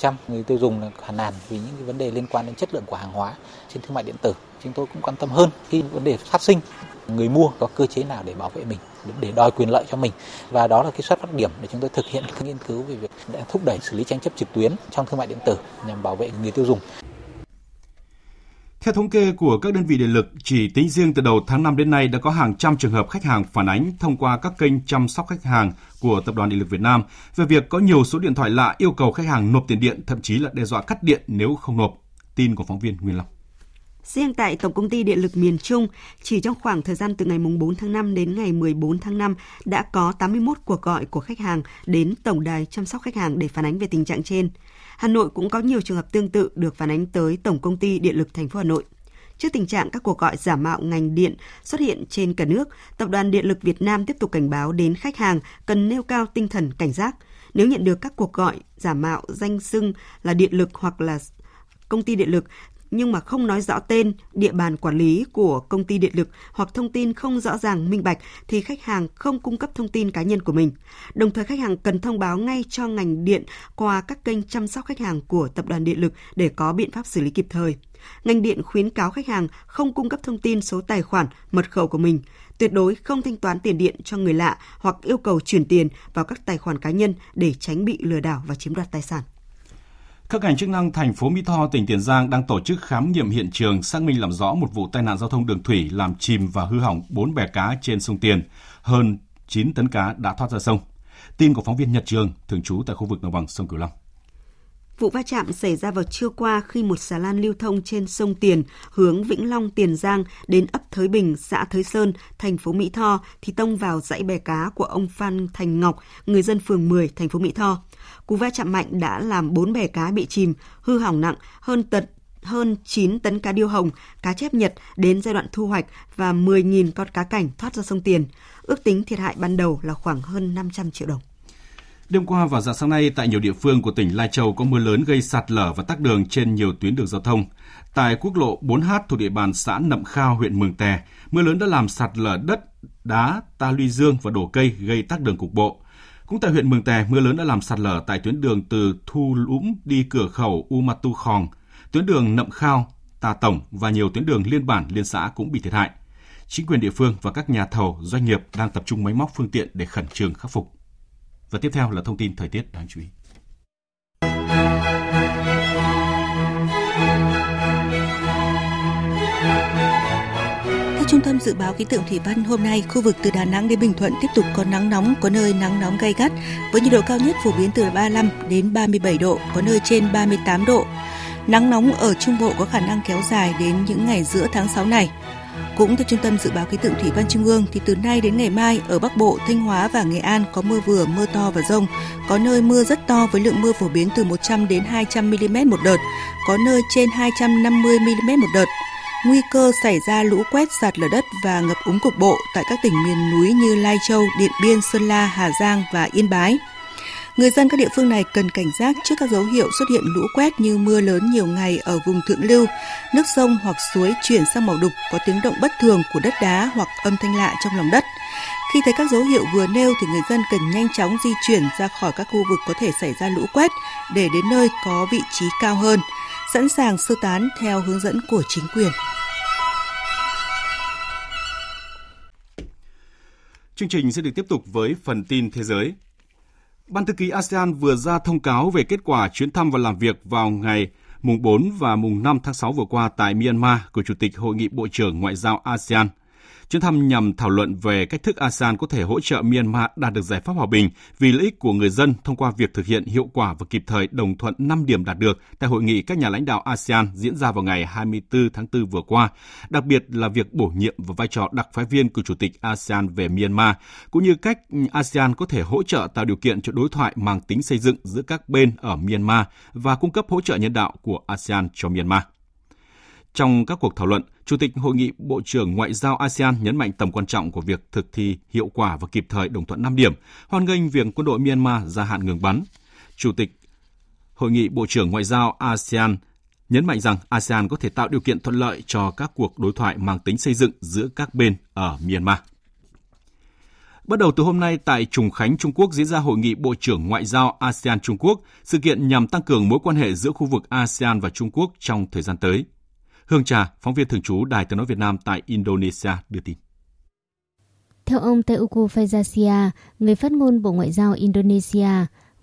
72% người tiêu dùng là hàn nàn vì những cái vấn đề liên quan đến chất lượng của hàng hóa trên thương mại điện tử. Chúng tôi cũng quan tâm hơn khi vấn đề phát sinh, người mua có cơ chế nào để bảo vệ mình, để đòi quyền lợi cho mình và đó là cái xuất phát điểm để chúng tôi thực hiện các nghiên cứu về việc đã thúc đẩy xử lý tranh chấp trực tuyến trong thương mại điện tử nhằm bảo vệ người tiêu dùng. Theo thống kê của các đơn vị điện lực, chỉ tính riêng từ đầu tháng 5 đến nay đã có hàng trăm trường hợp khách hàng phản ánh thông qua các kênh chăm sóc khách hàng của Tập đoàn Điện lực Việt Nam về việc có nhiều số điện thoại lạ yêu cầu khách hàng nộp tiền điện, thậm chí là đe dọa cắt điện nếu không nộp. Tin của phóng viên Nguyên Long. Riêng tại Tổng công ty Điện lực miền Trung, chỉ trong khoảng thời gian từ ngày 4 tháng 5 đến ngày 14 tháng 5 đã có 81 cuộc gọi của khách hàng đến tổng đài chăm sóc khách hàng để phản ánh về tình trạng trên. Hà Nội cũng có nhiều trường hợp tương tự được phản ánh tới Tổng công ty Điện lực thành phố Hà Nội. Trước tình trạng các cuộc gọi giả mạo ngành điện xuất hiện trên cả nước, Tập đoàn Điện lực Việt Nam tiếp tục cảnh báo đến khách hàng cần nêu cao tinh thần cảnh giác. Nếu nhận được các cuộc gọi giả mạo danh xưng là điện lực hoặc là công ty điện lực nhưng mà không nói rõ tên, địa bàn quản lý của công ty điện lực hoặc thông tin không rõ ràng minh bạch thì khách hàng không cung cấp thông tin cá nhân của mình. Đồng thời khách hàng cần thông báo ngay cho ngành điện qua các kênh chăm sóc khách hàng của tập đoàn điện lực để có biện pháp xử lý kịp thời. Ngành điện khuyến cáo khách hàng không cung cấp thông tin số tài khoản, mật khẩu của mình, tuyệt đối không thanh toán tiền điện cho người lạ hoặc yêu cầu chuyển tiền vào các tài khoản cá nhân để tránh bị lừa đảo và chiếm đoạt tài sản. Các ngành chức năng thành phố Mỹ Tho, tỉnh Tiền Giang đang tổ chức khám nghiệm hiện trường xác minh làm rõ một vụ tai nạn giao thông đường thủy làm chìm và hư hỏng 4 bè cá trên sông Tiền. Hơn 9 tấn cá đã thoát ra sông. Tin của phóng viên Nhật Trường, thường trú tại khu vực đồng bằng sông Cửu Long. Vụ va chạm xảy ra vào trưa qua khi một xà lan lưu thông trên sông Tiền hướng Vĩnh Long Tiền Giang đến ấp Thới Bình, xã Thới Sơn, thành phố Mỹ Tho thì tông vào dãy bè cá của ông Phan Thành Ngọc, người dân phường 10, thành phố Mỹ Tho. Cú va chạm mạnh đã làm 4 bè cá bị chìm, hư hỏng nặng, hơn tận hơn 9 tấn cá điêu hồng, cá chép Nhật đến giai đoạn thu hoạch và 10.000 con cá cảnh thoát ra sông Tiền. Ước tính thiệt hại ban đầu là khoảng hơn 500 triệu đồng. Đêm qua và dạng sáng nay tại nhiều địa phương của tỉnh Lai Châu có mưa lớn gây sạt lở và tắc đường trên nhiều tuyến đường giao thông. Tại quốc lộ 4H thuộc địa bàn xã Nậm Khao, huyện Mường Tè, mưa lớn đã làm sạt lở đất, đá, ta luy dương và đổ cây gây tắc đường cục bộ. Cũng tại huyện Mường Tè, mưa lớn đã làm sạt lở tại tuyến đường từ Thu Lũng đi cửa khẩu Umatu Khòng, tuyến đường Nậm Khao, Tà Tổng và nhiều tuyến đường liên bản, liên xã cũng bị thiệt hại. Chính quyền địa phương và các nhà thầu, doanh nghiệp đang tập trung máy móc phương tiện để khẩn trương khắc phục. Và tiếp theo là thông tin thời tiết đáng chú ý. Theo Trung tâm Dự báo Khí tượng Thủy văn, hôm nay khu vực từ Đà Nẵng đến Bình Thuận tiếp tục có nắng nóng, có nơi nắng nóng gay gắt, với nhiệt độ cao nhất phổ biến từ 35 đến 37 độ, có nơi trên 38 độ. Nắng nóng ở Trung Bộ có khả năng kéo dài đến những ngày giữa tháng 6 này. Cũng theo Trung tâm Dự báo Khí tượng Thủy văn Trung ương thì từ nay đến ngày mai ở Bắc Bộ, Thanh Hóa và Nghệ An có mưa vừa, mưa to và rông. Có nơi mưa rất to với lượng mưa phổ biến từ 100 đến 200 mm một đợt, có nơi trên 250 mm một đợt. Nguy cơ xảy ra lũ quét, sạt lở đất và ngập úng cục bộ tại các tỉnh miền núi như Lai Châu, Điện Biên, Sơn La, Hà Giang và Yên Bái. Người dân các địa phương này cần cảnh giác trước các dấu hiệu xuất hiện lũ quét như mưa lớn nhiều ngày ở vùng thượng lưu, nước sông hoặc suối chuyển sang màu đục có tiếng động bất thường của đất đá hoặc âm thanh lạ trong lòng đất. Khi thấy các dấu hiệu vừa nêu thì người dân cần nhanh chóng di chuyển ra khỏi các khu vực có thể xảy ra lũ quét để đến nơi có vị trí cao hơn, sẵn sàng sơ tán theo hướng dẫn của chính quyền. Chương trình sẽ được tiếp tục với phần tin thế giới. Ban thư ký ASEAN vừa ra thông cáo về kết quả chuyến thăm và làm việc vào ngày mùng 4 và mùng 5 tháng 6 vừa qua tại Myanmar của Chủ tịch Hội nghị Bộ trưởng Ngoại giao ASEAN. Chuyến thăm nhằm thảo luận về cách thức ASEAN có thể hỗ trợ Myanmar đạt được giải pháp hòa bình vì lợi ích của người dân thông qua việc thực hiện hiệu quả và kịp thời đồng thuận 5 điểm đạt được tại hội nghị các nhà lãnh đạo ASEAN diễn ra vào ngày 24 tháng 4 vừa qua, đặc biệt là việc bổ nhiệm và vai trò đặc phái viên của Chủ tịch ASEAN về Myanmar, cũng như cách ASEAN có thể hỗ trợ tạo điều kiện cho đối thoại mang tính xây dựng giữa các bên ở Myanmar và cung cấp hỗ trợ nhân đạo của ASEAN cho Myanmar. Trong các cuộc thảo luận, Chủ tịch Hội nghị Bộ trưởng Ngoại giao ASEAN nhấn mạnh tầm quan trọng của việc thực thi hiệu quả và kịp thời đồng thuận 5 điểm, hoan nghênh việc quân đội Myanmar gia hạn ngừng bắn. Chủ tịch Hội nghị Bộ trưởng Ngoại giao ASEAN nhấn mạnh rằng ASEAN có thể tạo điều kiện thuận lợi cho các cuộc đối thoại mang tính xây dựng giữa các bên ở Myanmar. Bắt đầu từ hôm nay tại Trùng Khánh, Trung Quốc diễn ra hội nghị Bộ trưởng Ngoại giao ASEAN Trung Quốc, sự kiện nhằm tăng cường mối quan hệ giữa khu vực ASEAN và Trung Quốc trong thời gian tới. Hương Trà, phóng viên thường trú Đài tiếng nói Việt Nam tại Indonesia đưa tin. Theo ông Teuku Faizasia, người phát ngôn Bộ Ngoại giao Indonesia,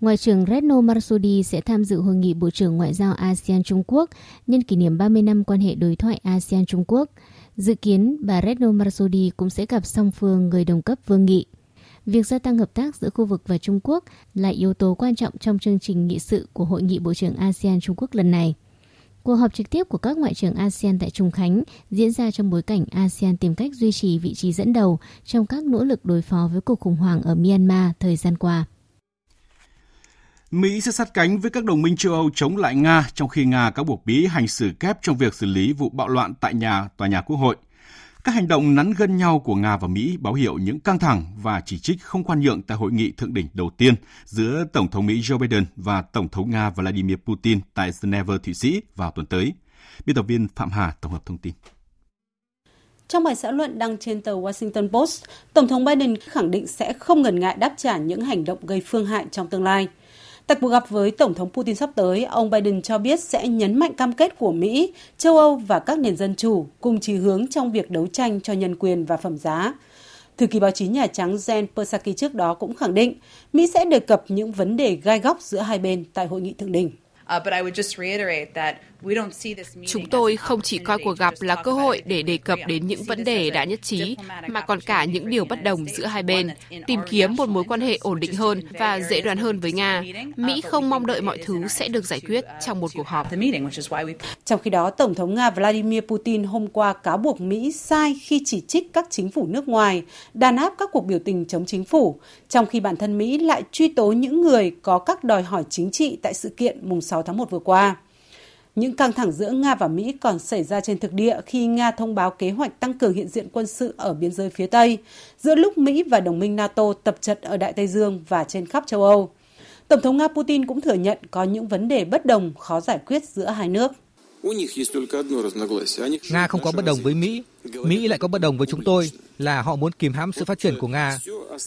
Ngoại trưởng Retno Marsudi sẽ tham dự hội nghị Bộ trưởng Ngoại giao ASEAN Trung Quốc nhân kỷ niệm 30 năm quan hệ đối thoại ASEAN Trung Quốc. Dự kiến bà Retno Marsudi cũng sẽ gặp song phương người đồng cấp vương nghị. Việc gia tăng hợp tác giữa khu vực và Trung Quốc là yếu tố quan trọng trong chương trình nghị sự của Hội nghị Bộ trưởng ASEAN Trung Quốc lần này. Cuộc họp trực tiếp của các ngoại trưởng ASEAN tại Trung Khánh diễn ra trong bối cảnh ASEAN tìm cách duy trì vị trí dẫn đầu trong các nỗ lực đối phó với cuộc khủng hoảng ở Myanmar thời gian qua. Mỹ sẽ sát cánh với các đồng minh châu Âu chống lại Nga, trong khi Nga cáo buộc Mỹ hành xử kép trong việc xử lý vụ bạo loạn tại nhà, tòa nhà Quốc hội. Các hành động nắn gân nhau của Nga và Mỹ báo hiệu những căng thẳng và chỉ trích không khoan nhượng tại hội nghị thượng đỉnh đầu tiên giữa Tổng thống Mỹ Joe Biden và Tổng thống Nga Vladimir Putin tại Geneva, Thụy Sĩ vào tuần tới. Biên tập viên Phạm Hà tổng hợp thông tin. Trong bài xã luận đăng trên tờ Washington Post, Tổng thống Biden khẳng định sẽ không ngần ngại đáp trả những hành động gây phương hại trong tương lai – Tại cuộc gặp với Tổng thống Putin sắp tới, ông Biden cho biết sẽ nhấn mạnh cam kết của Mỹ, châu Âu và các nền dân chủ cùng chí hướng trong việc đấu tranh cho nhân quyền và phẩm giá. Thư ký báo chí Nhà Trắng Jen Psaki trước đó cũng khẳng định Mỹ sẽ đề cập những vấn đề gai góc giữa hai bên tại hội nghị thượng đỉnh. Chúng tôi không chỉ coi cuộc gặp là cơ hội để đề cập đến những vấn đề đã nhất trí, mà còn cả những điều bất đồng giữa hai bên, tìm kiếm một mối quan hệ ổn định hơn và dễ đoán hơn với Nga. Mỹ không mong đợi mọi thứ sẽ được giải quyết trong một cuộc họp. Trong khi đó, Tổng thống Nga Vladimir Putin hôm qua cáo buộc Mỹ sai khi chỉ trích các chính phủ nước ngoài, đàn áp các cuộc biểu tình chống chính phủ, trong khi bản thân Mỹ lại truy tố những người có các đòi hỏi chính trị tại sự kiện mùng 6 tháng 1 vừa qua. Những căng thẳng giữa Nga và Mỹ còn xảy ra trên thực địa khi Nga thông báo kế hoạch tăng cường hiện diện quân sự ở biên giới phía Tây, giữa lúc Mỹ và đồng minh NATO tập trận ở Đại Tây Dương và trên khắp châu Âu. Tổng thống Nga Putin cũng thừa nhận có những vấn đề bất đồng khó giải quyết giữa hai nước. Nga không có bất đồng với Mỹ, Mỹ lại có bất đồng với chúng tôi là họ muốn kìm hãm sự phát triển của Nga.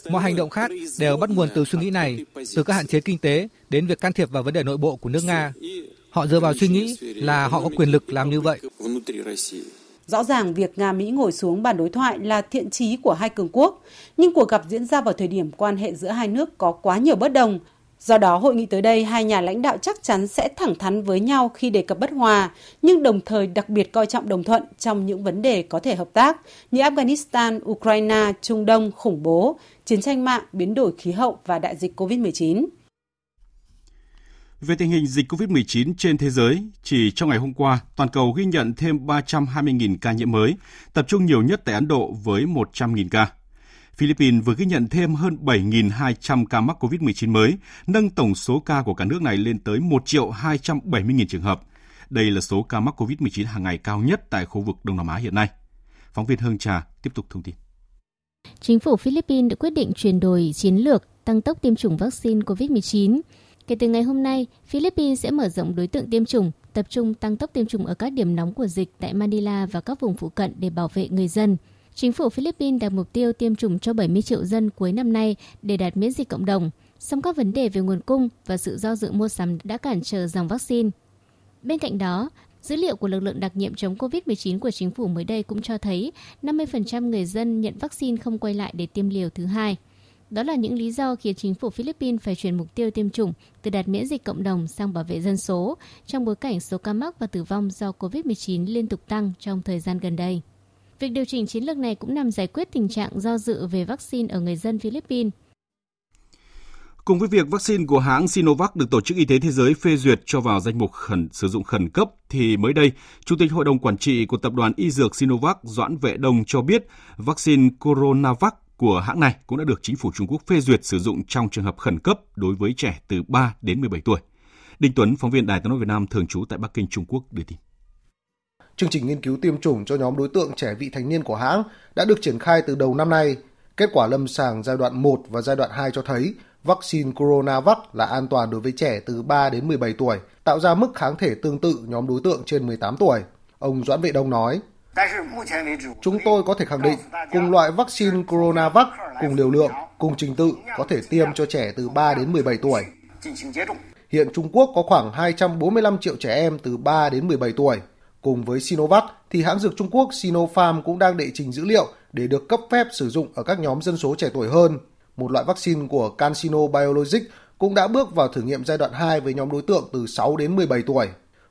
Mọi hành động khác đều bắt nguồn từ suy nghĩ này, từ các hạn chế kinh tế đến việc can thiệp vào vấn đề nội bộ của nước Nga. Họ dựa vào suy nghĩ là họ có quyền lực làm như vậy. Rõ ràng việc Nga Mỹ ngồi xuống bàn đối thoại là thiện chí của hai cường quốc, nhưng cuộc gặp diễn ra vào thời điểm quan hệ giữa hai nước có quá nhiều bất đồng. Do đó, hội nghị tới đây, hai nhà lãnh đạo chắc chắn sẽ thẳng thắn với nhau khi đề cập bất hòa, nhưng đồng thời đặc biệt coi trọng đồng thuận trong những vấn đề có thể hợp tác như Afghanistan, Ukraine, Trung Đông, khủng bố, chiến tranh mạng, biến đổi khí hậu và đại dịch COVID-19. Về tình hình dịch COVID-19 trên thế giới, chỉ trong ngày hôm qua, toàn cầu ghi nhận thêm 320.000 ca nhiễm mới, tập trung nhiều nhất tại Ấn Độ với 100.000 ca. Philippines vừa ghi nhận thêm hơn 7.200 ca mắc COVID-19 mới, nâng tổng số ca của cả nước này lên tới 1 triệu 270.000 trường hợp. Đây là số ca mắc COVID-19 hàng ngày cao nhất tại khu vực Đông Nam Á hiện nay. Phóng viên Hương Trà tiếp tục thông tin. Chính phủ Philippines đã quyết định chuyển đổi chiến lược tăng tốc tiêm chủng vaccine COVID-19 Kể từ ngày hôm nay, Philippines sẽ mở rộng đối tượng tiêm chủng, tập trung tăng tốc tiêm chủng ở các điểm nóng của dịch tại Manila và các vùng phụ cận để bảo vệ người dân. Chính phủ Philippines đặt mục tiêu tiêm chủng cho 70 triệu dân cuối năm nay để đạt miễn dịch cộng đồng. Song các vấn đề về nguồn cung và sự do dự mua sắm đã cản trở dòng vaccine. Bên cạnh đó, dữ liệu của lực lượng đặc nhiệm chống COVID-19 của chính phủ mới đây cũng cho thấy 50% người dân nhận vaccine không quay lại để tiêm liều thứ hai. Đó là những lý do khiến chính phủ Philippines phải chuyển mục tiêu tiêm chủng từ đạt miễn dịch cộng đồng sang bảo vệ dân số trong bối cảnh số ca mắc và tử vong do COVID-19 liên tục tăng trong thời gian gần đây. Việc điều chỉnh chiến lược này cũng nhằm giải quyết tình trạng do dự về vaccine ở người dân Philippines. Cùng với việc vaccine của hãng Sinovac được Tổ chức Y tế Thế giới phê duyệt cho vào danh mục khẩn sử dụng khẩn cấp, thì mới đây, Chủ tịch Hội đồng Quản trị của Tập đoàn Y Dược Sinovac Doãn Vệ Đông cho biết vaccine Coronavac của hãng này cũng đã được chính phủ Trung Quốc phê duyệt sử dụng trong trường hợp khẩn cấp đối với trẻ từ 3 đến 17 tuổi. Đinh Tuấn, phóng viên Đài tiếng nói Việt Nam thường trú tại Bắc Kinh, Trung Quốc đưa tin. Chương trình nghiên cứu tiêm chủng cho nhóm đối tượng trẻ vị thành niên của hãng đã được triển khai từ đầu năm nay. Kết quả lâm sàng giai đoạn 1 và giai đoạn 2 cho thấy vaccine Coronavac là an toàn đối với trẻ từ 3 đến 17 tuổi, tạo ra mức kháng thể tương tự nhóm đối tượng trên 18 tuổi. Ông Doãn Vệ Đông nói, Chúng tôi có thể khẳng định cùng loại vaccine Coronavac, cùng liều lượng, cùng trình tự có thể tiêm cho trẻ từ 3 đến 17 tuổi. Hiện Trung Quốc có khoảng 245 triệu trẻ em từ 3 đến 17 tuổi. Cùng với Sinovac thì hãng dược Trung Quốc Sinopharm cũng đang đệ trình dữ liệu để được cấp phép sử dụng ở các nhóm dân số trẻ tuổi hơn. Một loại vaccine của CanSino Biologics cũng đã bước vào thử nghiệm giai đoạn 2 với nhóm đối tượng từ 6 đến 17 tuổi.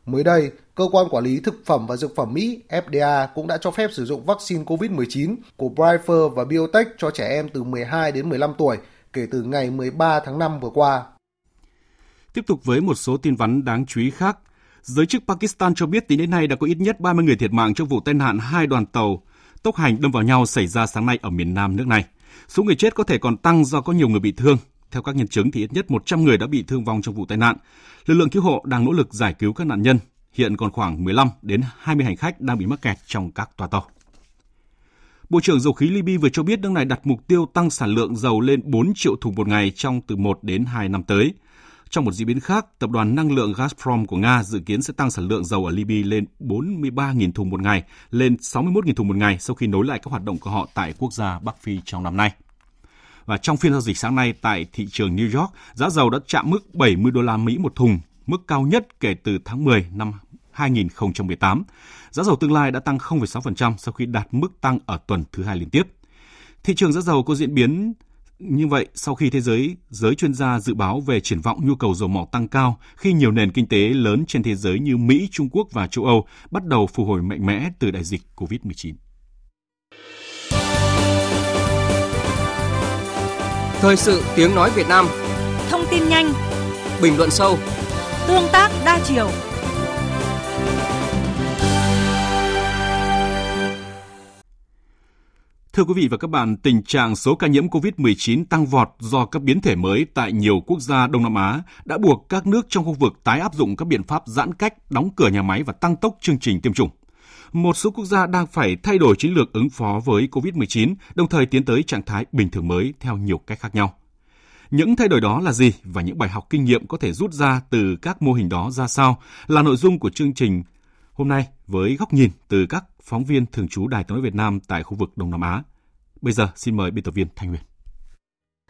Mới đây, Cơ quan Quản lý Thực phẩm và Dược phẩm Mỹ FDA cũng đã cho phép sử dụng vaccine COVID-19 của Pfizer và Biotech cho trẻ em từ 12 đến 15 tuổi kể từ ngày 13 tháng 5 vừa qua. Tiếp tục với một số tin vắn đáng chú ý khác. Giới chức Pakistan cho biết tính đến nay đã có ít nhất 30 người thiệt mạng trong vụ tai nạn hai đoàn tàu tốc hành đâm vào nhau xảy ra sáng nay ở miền Nam nước này. Số người chết có thể còn tăng do có nhiều người bị thương. Theo các nhân chứng thì ít nhất 100 người đã bị thương vong trong vụ tai nạn. Lực lượng cứu hộ đang nỗ lực giải cứu các nạn nhân. Hiện còn khoảng 15 đến 20 hành khách đang bị mắc kẹt trong các toa tàu. Bộ trưởng Dầu khí Libya vừa cho biết nước này đặt mục tiêu tăng sản lượng dầu lên 4 triệu thùng một ngày trong từ 1 đến 2 năm tới. Trong một diễn biến khác, tập đoàn năng lượng Gazprom của Nga dự kiến sẽ tăng sản lượng dầu ở Libya lên 43.000 thùng một ngày, lên 61.000 thùng một ngày sau khi nối lại các hoạt động của họ tại quốc gia Bắc Phi trong năm nay. Và trong phiên giao dịch sáng nay tại thị trường New York, giá dầu đã chạm mức 70 đô la Mỹ một thùng, mức cao nhất kể từ tháng 10 năm 2018. Giá dầu tương lai đã tăng 0,6% sau khi đạt mức tăng ở tuần thứ hai liên tiếp. Thị trường giá dầu có diễn biến như vậy, sau khi thế giới, giới chuyên gia dự báo về triển vọng nhu cầu dầu mỏ tăng cao khi nhiều nền kinh tế lớn trên thế giới như Mỹ, Trung Quốc và châu Âu bắt đầu phục hồi mạnh mẽ từ đại dịch COVID-19. Thời sự tiếng nói Việt Nam. Thông tin nhanh. Bình luận sâu. Tương tác đa chiều. Thưa quý vị và các bạn, tình trạng số ca nhiễm COVID-19 tăng vọt do các biến thể mới tại nhiều quốc gia Đông Nam Á đã buộc các nước trong khu vực tái áp dụng các biện pháp giãn cách, đóng cửa nhà máy và tăng tốc chương trình tiêm chủng. Một số quốc gia đang phải thay đổi chiến lược ứng phó với COVID-19, đồng thời tiến tới trạng thái bình thường mới theo nhiều cách khác nhau. Những thay đổi đó là gì và những bài học kinh nghiệm có thể rút ra từ các mô hình đó ra sao là nội dung của chương trình hôm nay với góc nhìn từ các phóng viên thường trú Đài tiếng nói Việt Nam tại khu vực Đông Nam Á. Bây giờ xin mời biên tập viên Thanh Huyền.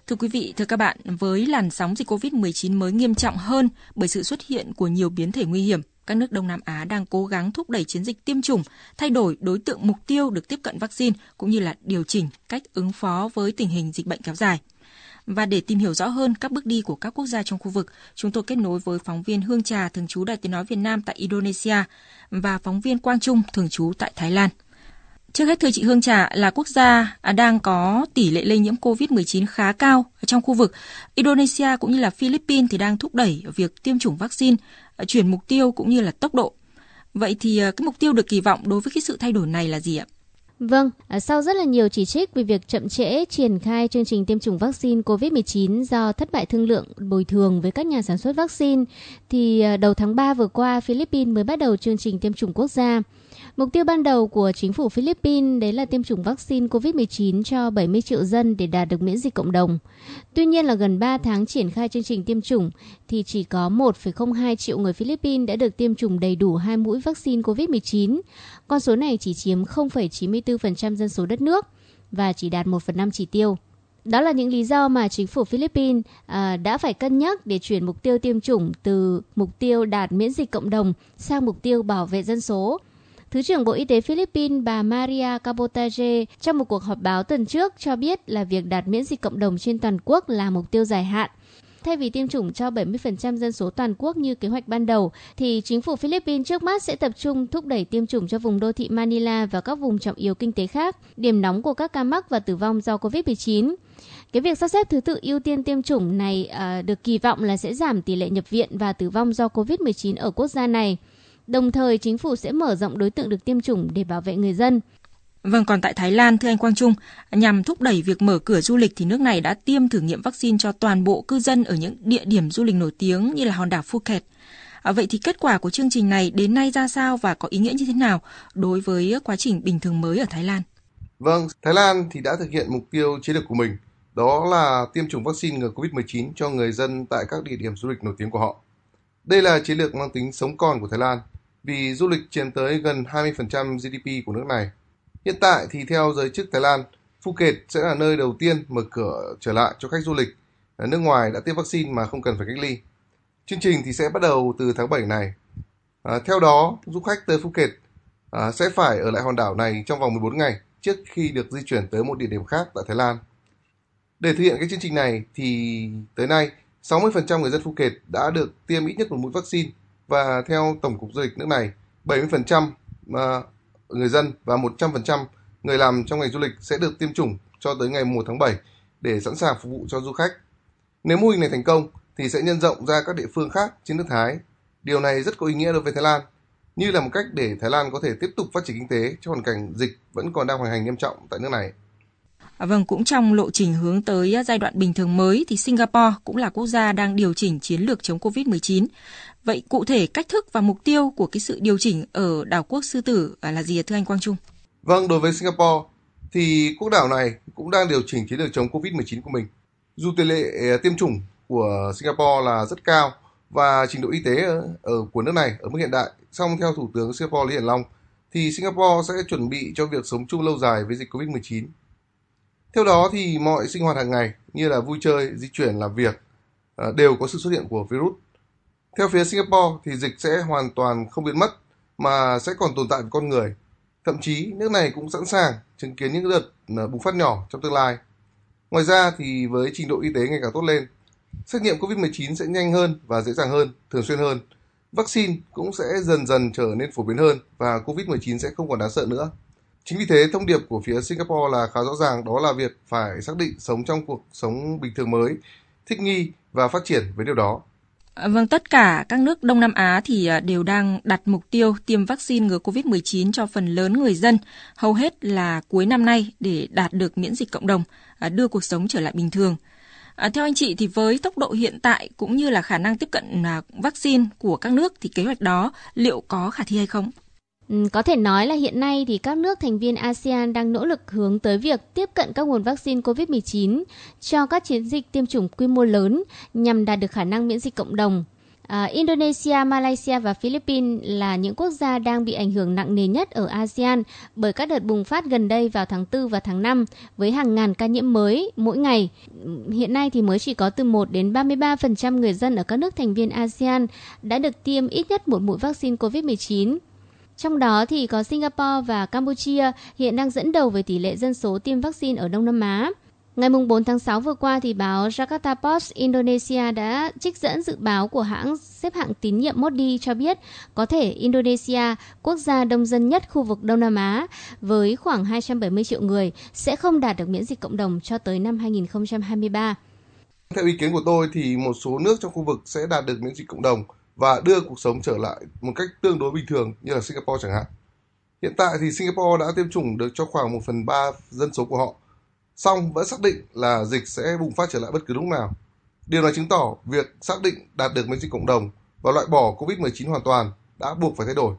Thưa quý vị, thưa các bạn, với làn sóng dịch COVID-19 mới nghiêm trọng hơn bởi sự xuất hiện của nhiều biến thể nguy hiểm, các nước Đông Nam Á đang cố gắng thúc đẩy chiến dịch tiêm chủng, thay đổi đối tượng mục tiêu được tiếp cận vaccine cũng như là điều chỉnh cách ứng phó với tình hình dịch bệnh kéo dài. Và để tìm hiểu rõ hơn các bước đi của các quốc gia trong khu vực, chúng tôi kết nối với phóng viên Hương Trà thường trú Đài Tiếng nói Việt Nam tại Indonesia và phóng viên Quang Trung thường trú tại Thái Lan. Trước hết thưa chị Hương Trà là quốc gia à, đang có tỷ lệ lây nhiễm COVID-19 khá cao trong khu vực. Indonesia cũng như là Philippines thì đang thúc đẩy việc tiêm chủng vaccine, à, chuyển mục tiêu cũng như là tốc độ. Vậy thì à, cái mục tiêu được kỳ vọng đối với cái sự thay đổi này là gì ạ? Vâng, sau rất là nhiều chỉ trích về việc chậm trễ triển khai chương trình tiêm chủng vaccine COVID-19 do thất bại thương lượng bồi thường với các nhà sản xuất vaccine, thì đầu tháng 3 vừa qua, Philippines mới bắt đầu chương trình tiêm chủng quốc gia. Mục tiêu ban đầu của chính phủ Philippines đấy là tiêm chủng vaccine COVID-19 cho 70 triệu dân để đạt được miễn dịch cộng đồng. Tuy nhiên là gần 3 tháng triển khai chương trình tiêm chủng thì chỉ có 1,02 triệu người Philippines đã được tiêm chủng đầy đủ hai mũi vaccine COVID-19. Con số này chỉ chiếm 0,94% dân số đất nước và chỉ đạt 1 phần 5 chỉ tiêu. Đó là những lý do mà chính phủ Philippines à, đã phải cân nhắc để chuyển mục tiêu tiêm chủng từ mục tiêu đạt miễn dịch cộng đồng sang mục tiêu bảo vệ dân số. Thứ trưởng Bộ Y tế Philippines bà Maria Cabotage trong một cuộc họp báo tuần trước cho biết là việc đạt miễn dịch cộng đồng trên toàn quốc là mục tiêu dài hạn. Thay vì tiêm chủng cho 70% dân số toàn quốc như kế hoạch ban đầu, thì chính phủ Philippines trước mắt sẽ tập trung thúc đẩy tiêm chủng cho vùng đô thị Manila và các vùng trọng yếu kinh tế khác, điểm nóng của các ca mắc và tử vong do COVID-19. Cái việc sắp xếp thứ tự ưu tiên tiêm chủng này à, được kỳ vọng là sẽ giảm tỷ lệ nhập viện và tử vong do COVID-19 ở quốc gia này. Đồng thời, chính phủ sẽ mở rộng đối tượng được tiêm chủng để bảo vệ người dân. Vâng, còn tại Thái Lan, thưa anh Quang Trung, nhằm thúc đẩy việc mở cửa du lịch thì nước này đã tiêm thử nghiệm vaccine cho toàn bộ cư dân ở những địa điểm du lịch nổi tiếng như là hòn đảo Phuket. À, vậy thì kết quả của chương trình này đến nay ra sao và có ý nghĩa như thế nào đối với quá trình bình thường mới ở Thái Lan? Vâng, Thái Lan thì đã thực hiện mục tiêu chiến lược của mình đó là tiêm chủng vaccine ngừa COVID-19 cho người dân tại các địa điểm du lịch nổi tiếng của họ. Đây là chiến lược mang tính sống còn của Thái Lan vì du lịch chiếm tới gần 20% GDP của nước này. Hiện tại thì theo giới chức Thái Lan, Phuket sẽ là nơi đầu tiên mở cửa trở lại cho khách du lịch nước ngoài đã tiêm vaccine mà không cần phải cách ly. Chương trình thì sẽ bắt đầu từ tháng 7 này. À, theo đó, du khách tới Phuket à, sẽ phải ở lại hòn đảo này trong vòng 14 ngày trước khi được di chuyển tới một địa điểm khác tại Thái Lan. Để thực hiện cái chương trình này thì tới nay 60% người dân Phuket đã được tiêm ít nhất một mũi vaccine và theo Tổng cục Du lịch nước này, 70% à, người dân và 100% người làm trong ngành du lịch sẽ được tiêm chủng cho tới ngày 1 tháng 7 để sẵn sàng phục vụ cho du khách. Nếu mô hình này thành công thì sẽ nhân rộng ra các địa phương khác trên nước Thái. Điều này rất có ý nghĩa đối với Thái Lan, như là một cách để Thái Lan có thể tiếp tục phát triển kinh tế trong hoàn cảnh dịch vẫn còn đang hoành hành nghiêm trọng tại nước này. À, vâng, cũng trong lộ trình hướng tới à, giai đoạn bình thường mới thì Singapore cũng là quốc gia đang điều chỉnh chiến lược chống Covid-19. Vậy cụ thể cách thức và mục tiêu của cái sự điều chỉnh ở đảo quốc sư tử à, là gì thưa anh Quang Trung? Vâng, đối với Singapore thì quốc đảo này cũng đang điều chỉnh chiến lược chống Covid-19 của mình. Dù tỷ lệ à, tiêm chủng của Singapore là rất cao và trình độ y tế ở, ở của nước này ở mức hiện đại, song theo Thủ tướng Singapore Lý Hiển Long thì Singapore sẽ chuẩn bị cho việc sống chung lâu dài với dịch Covid-19. Theo đó thì mọi sinh hoạt hàng ngày như là vui chơi, di chuyển, làm việc à, đều có sự xuất hiện của virus. Theo phía Singapore thì dịch sẽ hoàn toàn không biến mất mà sẽ còn tồn tại với con người. Thậm chí nước này cũng sẵn sàng chứng kiến những đợt à, bùng phát nhỏ trong tương lai. Ngoài ra thì với trình độ y tế ngày càng tốt lên, xét nghiệm COVID-19 sẽ nhanh hơn và dễ dàng hơn, thường xuyên hơn. Vaccine cũng sẽ dần dần trở nên phổ biến hơn và COVID-19 sẽ không còn đáng sợ nữa. Chính vì thế, thông điệp của phía Singapore là khá rõ ràng đó là việc phải xác định sống trong cuộc sống bình thường mới, thích nghi và phát triển với điều đó. À, vâng, tất cả các nước Đông Nam Á thì à, đều đang đặt mục tiêu tiêm vaccine ngừa COVID-19 cho phần lớn người dân, hầu hết là cuối năm nay để đạt được miễn dịch cộng đồng, à, đưa cuộc sống trở lại bình thường. theo anh chị thì với tốc độ hiện tại cũng như là khả năng tiếp cận vaccine của các nước thì kế hoạch đó liệu có khả thi hay không? Ừ, có thể nói là hiện nay thì các nước thành viên ASEAN đang nỗ lực hướng tới việc tiếp cận các nguồn vaccine COVID-19 cho các chiến dịch tiêm chủng quy mô lớn nhằm đạt được khả năng miễn dịch cộng đồng. À, Indonesia, Malaysia và Philippines là những quốc gia đang bị ảnh hưởng nặng nề nhất ở ASEAN bởi các đợt bùng phát gần đây vào tháng 4 và tháng 5 với hàng ngàn ca nhiễm mới mỗi ngày. Hiện nay thì mới chỉ có từ 1 đến 33% người dân ở các nước thành viên ASEAN đã được tiêm ít nhất một mũi vaccine COVID-19. Trong đó thì có Singapore và Campuchia hiện đang dẫn đầu về tỷ lệ dân số tiêm vaccine ở Đông Nam Á. Ngày 4 tháng 6 vừa qua thì báo Jakarta Post Indonesia đã trích dẫn dự báo của hãng xếp hạng tín nhiệm Modi cho biết có thể Indonesia, quốc gia đông dân nhất khu vực Đông Nam Á với khoảng 270 triệu người sẽ không đạt được miễn dịch cộng đồng cho tới năm 2023. Theo ý kiến của tôi thì một số nước trong khu vực sẽ đạt được miễn dịch cộng đồng và đưa cuộc sống trở lại một cách tương đối bình thường như là Singapore chẳng hạn. Hiện tại thì Singapore đã tiêm chủng được cho khoảng 1 phần 3 dân số của họ, song vẫn xác định là dịch sẽ bùng phát trở lại bất cứ lúc nào. Điều này chứng tỏ việc xác định đạt được miễn dịch cộng đồng và loại bỏ COVID-19 hoàn toàn đã buộc phải thay đổi.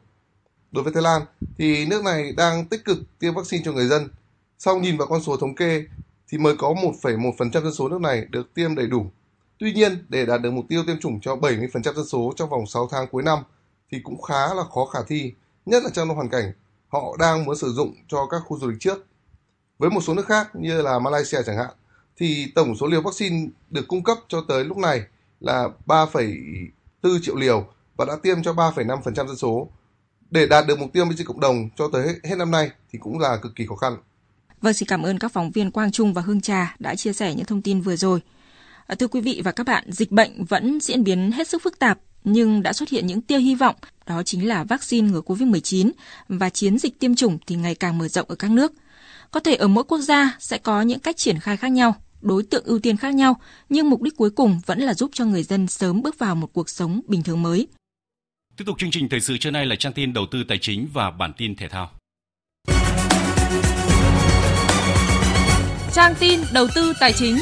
Đối với Thái Lan thì nước này đang tích cực tiêm vaccine cho người dân. Sau nhìn vào con số thống kê thì mới có 1,1% dân số nước này được tiêm đầy đủ Tuy nhiên, để đạt được mục tiêu tiêm chủng cho 70% dân số trong vòng 6 tháng cuối năm thì cũng khá là khó khả thi, nhất là trong hoàn cảnh họ đang muốn sử dụng cho các khu du lịch trước. Với một số nước khác như là Malaysia chẳng hạn, thì tổng số liều vaccine được cung cấp cho tới lúc này là 3,4 triệu liều và đã tiêm cho 3,5% dân số. Để đạt được mục tiêu miễn dịch cộng đồng cho tới hết năm nay thì cũng là cực kỳ khó khăn. Vâng, xin cảm ơn các phóng viên Quang Trung và Hương Trà đã chia sẻ những thông tin vừa rồi. À, thưa quý vị và các bạn, dịch bệnh vẫn diễn biến hết sức phức tạp nhưng đã xuất hiện những tia hy vọng, đó chính là vaccine ngừa COVID-19 và chiến dịch tiêm chủng thì ngày càng mở rộng ở các nước. Có thể ở mỗi quốc gia sẽ có những cách triển khai khác nhau, đối tượng ưu tiên khác nhau, nhưng mục đích cuối cùng vẫn là giúp cho người dân sớm bước vào một cuộc sống bình thường mới. Tiếp tục chương trình thời sự trưa nay là trang tin đầu tư tài chính và bản tin thể thao. Trang tin đầu tư tài chính.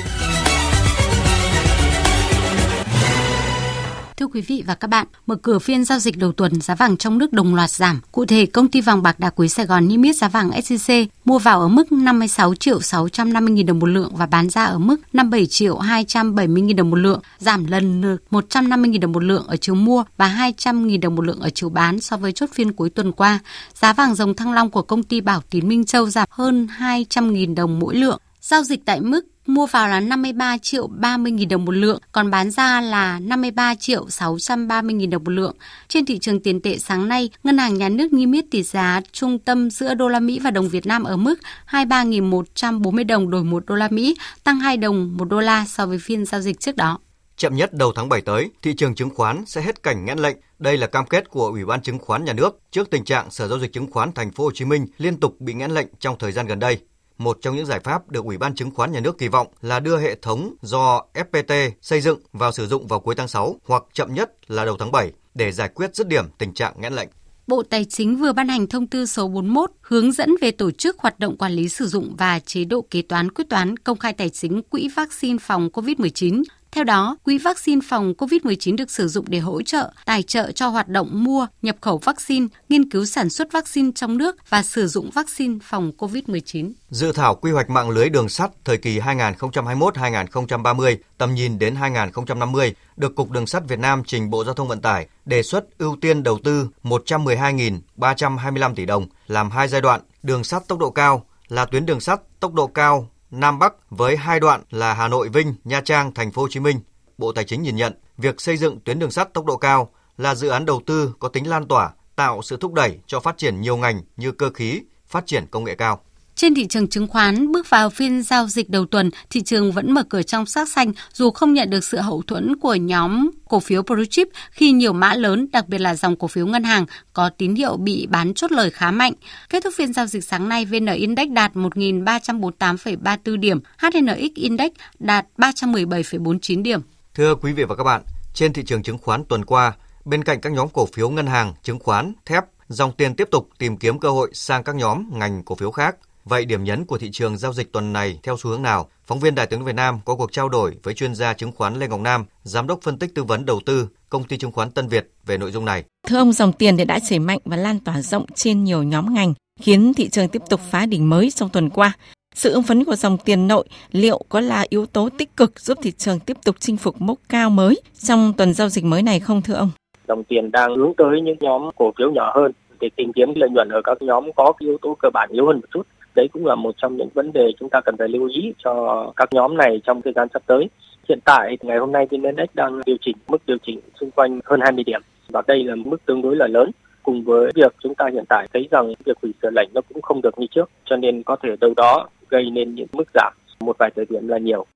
Thưa quý vị và các bạn, mở cửa phiên giao dịch đầu tuần, giá vàng trong nước đồng loạt giảm. Cụ thể, công ty vàng bạc đá quý Sài Gòn niêm yết giá vàng SJC mua vào ở mức 56 triệu 650 nghìn đồng một lượng và bán ra ở mức 57 triệu 270 nghìn đồng một lượng, giảm lần lượt 150 nghìn đồng một lượng ở chiều mua và 200 nghìn đồng một lượng ở chiều bán so với chốt phiên cuối tuần qua. Giá vàng dòng thăng long của công ty Bảo Tín Minh Châu giảm hơn 200 nghìn đồng mỗi lượng. Giao dịch tại mức mua vào là 53 triệu 30 nghìn đồng một lượng, còn bán ra là 53 triệu 630 nghìn đồng một lượng. Trên thị trường tiền tệ sáng nay, Ngân hàng Nhà nước niêm yết tỷ giá trung tâm giữa đô la Mỹ và đồng Việt Nam ở mức 23.140 đồng đổi 1 đô la Mỹ, tăng 2 đồng 1 đô la so với phiên giao dịch trước đó. Chậm nhất đầu tháng 7 tới, thị trường chứng khoán sẽ hết cảnh nghẽn lệnh. Đây là cam kết của Ủy ban chứng khoán nhà nước trước tình trạng Sở giao dịch chứng khoán thành phố Hồ Chí Minh liên tục bị nghẽn lệnh trong thời gian gần đây. Một trong những giải pháp được Ủy ban chứng khoán nhà nước kỳ vọng là đưa hệ thống do FPT xây dựng vào sử dụng vào cuối tháng 6 hoặc chậm nhất là đầu tháng 7 để giải quyết dứt điểm tình trạng nghẽn lệnh. Bộ Tài chính vừa ban hành thông tư số 41 hướng dẫn về tổ chức hoạt động quản lý sử dụng và chế độ kế toán quyết toán công khai tài chính quỹ vaccine phòng COVID-19 theo đó, quỹ vaccine phòng COVID-19 được sử dụng để hỗ trợ, tài trợ cho hoạt động mua, nhập khẩu vaccine, nghiên cứu sản xuất vaccine trong nước và sử dụng vaccine phòng COVID-19. Dự thảo quy hoạch mạng lưới đường sắt thời kỳ 2021-2030, tầm nhìn đến 2050 được Cục Đường sắt Việt Nam trình Bộ Giao thông Vận tải đề xuất ưu tiên đầu tư 112.325 tỷ đồng làm hai giai đoạn đường sắt tốc độ cao là tuyến đường sắt tốc độ cao Nam Bắc với hai đoạn là Hà Nội Vinh, Nha Trang, Thành phố Hồ Chí Minh. Bộ Tài chính nhìn nhận việc xây dựng tuyến đường sắt tốc độ cao là dự án đầu tư có tính lan tỏa, tạo sự thúc đẩy cho phát triển nhiều ngành như cơ khí, phát triển công nghệ cao. Trên thị trường chứng khoán, bước vào phiên giao dịch đầu tuần, thị trường vẫn mở cửa trong sắc xanh dù không nhận được sự hậu thuẫn của nhóm cổ phiếu Blue Chip khi nhiều mã lớn, đặc biệt là dòng cổ phiếu ngân hàng, có tín hiệu bị bán chốt lời khá mạnh. Kết thúc phiên giao dịch sáng nay, VN Index đạt 1.348,34 điểm, HNX Index đạt 317,49 điểm. Thưa quý vị và các bạn, trên thị trường chứng khoán tuần qua, bên cạnh các nhóm cổ phiếu ngân hàng, chứng khoán, thép, dòng tiền tiếp tục tìm kiếm cơ hội sang các nhóm ngành cổ phiếu khác. Vậy điểm nhấn của thị trường giao dịch tuần này theo xu hướng nào? Phóng viên Đài tiếng Việt Nam có cuộc trao đổi với chuyên gia chứng khoán Lê Ngọc Nam, giám đốc phân tích tư vấn đầu tư công ty chứng khoán Tân Việt về nội dung này. Thưa ông, dòng tiền thì đã chảy mạnh và lan tỏa rộng trên nhiều nhóm ngành, khiến thị trường tiếp tục phá đỉnh mới trong tuần qua. Sự ứng phấn của dòng tiền nội liệu có là yếu tố tích cực giúp thị trường tiếp tục chinh phục mốc cao mới trong tuần giao dịch mới này không thưa ông? Dòng tiền đang hướng tới những nhóm cổ phiếu nhỏ hơn để tìm kiếm lợi nhuận ở các nhóm có yếu tố cơ bản yếu hơn một chút đấy cũng là một trong những vấn đề chúng ta cần phải lưu ý cho các nhóm này trong thời gian sắp tới. Hiện tại ngày hôm nay VN Index đang điều chỉnh mức điều chỉnh xung quanh hơn 20 điểm và đây là mức tương đối là lớn cùng với việc chúng ta hiện tại thấy rằng việc hủy sửa lệnh nó cũng không được như trước, cho nên có thể đâu đó gây nên những mức giảm một vài thời điểm là nhiều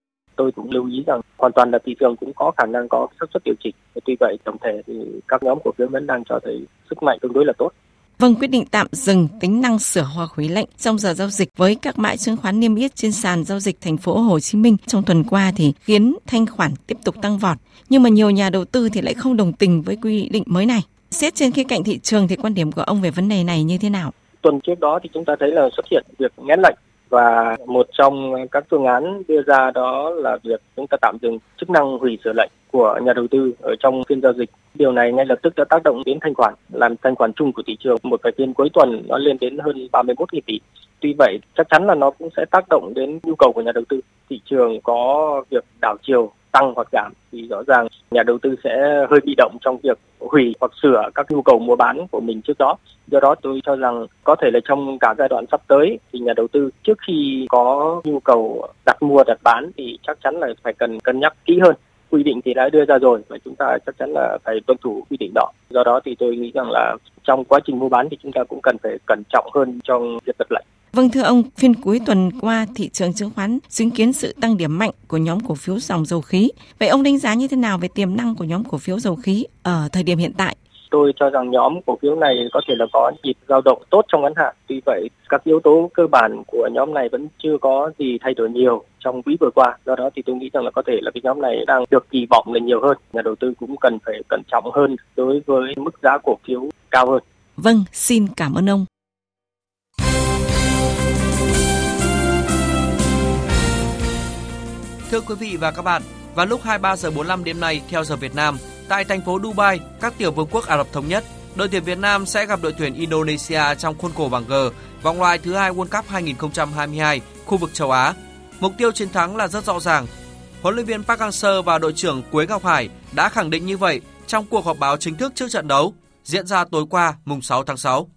tôi cũng lưu ý rằng hoàn toàn là thị trường cũng có khả năng có xác suất điều chỉnh. Tuy vậy, tổng thể thì các nhóm cổ phiếu vẫn đang cho thấy sức mạnh tương đối là tốt. Vâng, quyết định tạm dừng tính năng sửa hoa hủy lệnh trong giờ giao dịch với các mã chứng khoán niêm yết trên sàn giao dịch thành phố Hồ Chí Minh trong tuần qua thì khiến thanh khoản tiếp tục tăng vọt. Nhưng mà nhiều nhà đầu tư thì lại không đồng tình với quy định mới này. Xét trên khía cạnh thị trường thì quan điểm của ông về vấn đề này như thế nào? Tuần trước đó thì chúng ta thấy là xuất hiện việc ngén lệnh và một trong các phương án đưa ra đó là việc chúng ta tạm dừng chức năng hủy sửa lệnh của nhà đầu tư ở trong phiên giao dịch. Điều này ngay lập tức đã tác động đến thanh khoản, làm thanh khoản chung của thị trường một vài phiên cuối tuần nó lên đến hơn 31.000 tỷ. Tuy vậy, chắc chắn là nó cũng sẽ tác động đến nhu cầu của nhà đầu tư. Thị trường có việc đảo chiều tăng hoặc giảm thì rõ ràng nhà đầu tư sẽ hơi bị động trong việc hủy hoặc sửa các nhu cầu mua bán của mình trước đó. Do đó tôi cho rằng có thể là trong cả giai đoạn sắp tới thì nhà đầu tư trước khi có nhu cầu đặt mua, đặt bán thì chắc chắn là phải cần cân nhắc kỹ hơn quy định thì đã đưa ra rồi và chúng ta chắc chắn là phải tuân thủ quy định đó. Do đó thì tôi nghĩ rằng là trong quá trình mua bán thì chúng ta cũng cần phải cẩn trọng hơn trong việc đặt lệnh. Vâng thưa ông, phiên cuối tuần qua thị trường chứng khoán chứng kiến sự tăng điểm mạnh của nhóm cổ phiếu dòng dầu khí. Vậy ông đánh giá như thế nào về tiềm năng của nhóm cổ phiếu dầu khí ở thời điểm hiện tại? Tôi cho rằng nhóm cổ phiếu này có thể là có nhịp dao động tốt trong ngắn hạn. Tuy vậy, các yếu tố cơ bản của nhóm này vẫn chưa có gì thay đổi nhiều trong quý vừa qua. Do đó thì tôi nghĩ rằng là có thể là cái nhóm này đang được kỳ vọng là nhiều hơn. Nhà đầu tư cũng cần phải cẩn trọng hơn đối với mức giá cổ phiếu cao hơn. Vâng, xin cảm ơn ông. Thưa quý vị và các bạn, vào lúc 23 giờ 45 đêm nay theo giờ Việt Nam, Tại thành phố Dubai, các tiểu vương quốc Ả Rập Thống Nhất, đội tuyển Việt Nam sẽ gặp đội tuyển Indonesia trong khuôn khổ bảng G, vòng loại thứ hai World Cup 2022, khu vực châu Á. Mục tiêu chiến thắng là rất rõ ràng. Huấn luyện viên Park Hang-seo và đội trưởng Quế Ngọc Hải đã khẳng định như vậy trong cuộc họp báo chính thức trước trận đấu diễn ra tối qua mùng 6 tháng 6.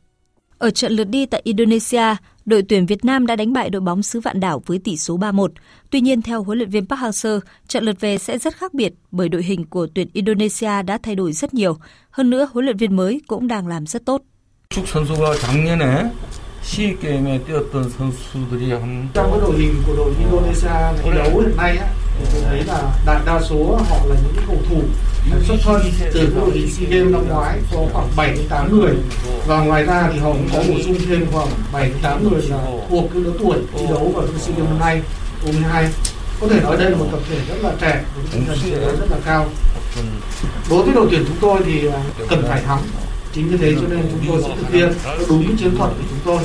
Ở trận lượt đi tại Indonesia, đội tuyển Việt Nam đã đánh bại đội bóng xứ Vạn Đảo với tỷ số 3-1. Tuy nhiên, theo huấn luyện viên Park Hang-seo, trận lượt về sẽ rất khác biệt bởi đội hình của tuyển Indonesia đã thay đổi rất nhiều. Hơn nữa, huấn luyện viên mới cũng đang làm rất tốt. SEA Games 뛰었던 선수들이 한 trong cái đội hình của đội Indonesia thi đấu hiện nay á thì tôi thấy là đại đa số họ là những cầu thủ xuất thân từ cái đội hình SEA Games năm ngoái có khoảng 7 đến 8 người và ngoài ra thì họ cũng có bổ sung thêm khoảng 7 đến 8 người là thuộc cái lứa tuổi thi đấu vào SEA Games năm nay U12 có thể nói đây là một tập thể rất là trẻ với tinh thần chiến đấu rất là cao. Đối với đội tuyển chúng tôi thì cần phải thắng. Chính vì thế cho nên chúng tôi sẽ thực hiện đúng chiến thuật của chúng tôi.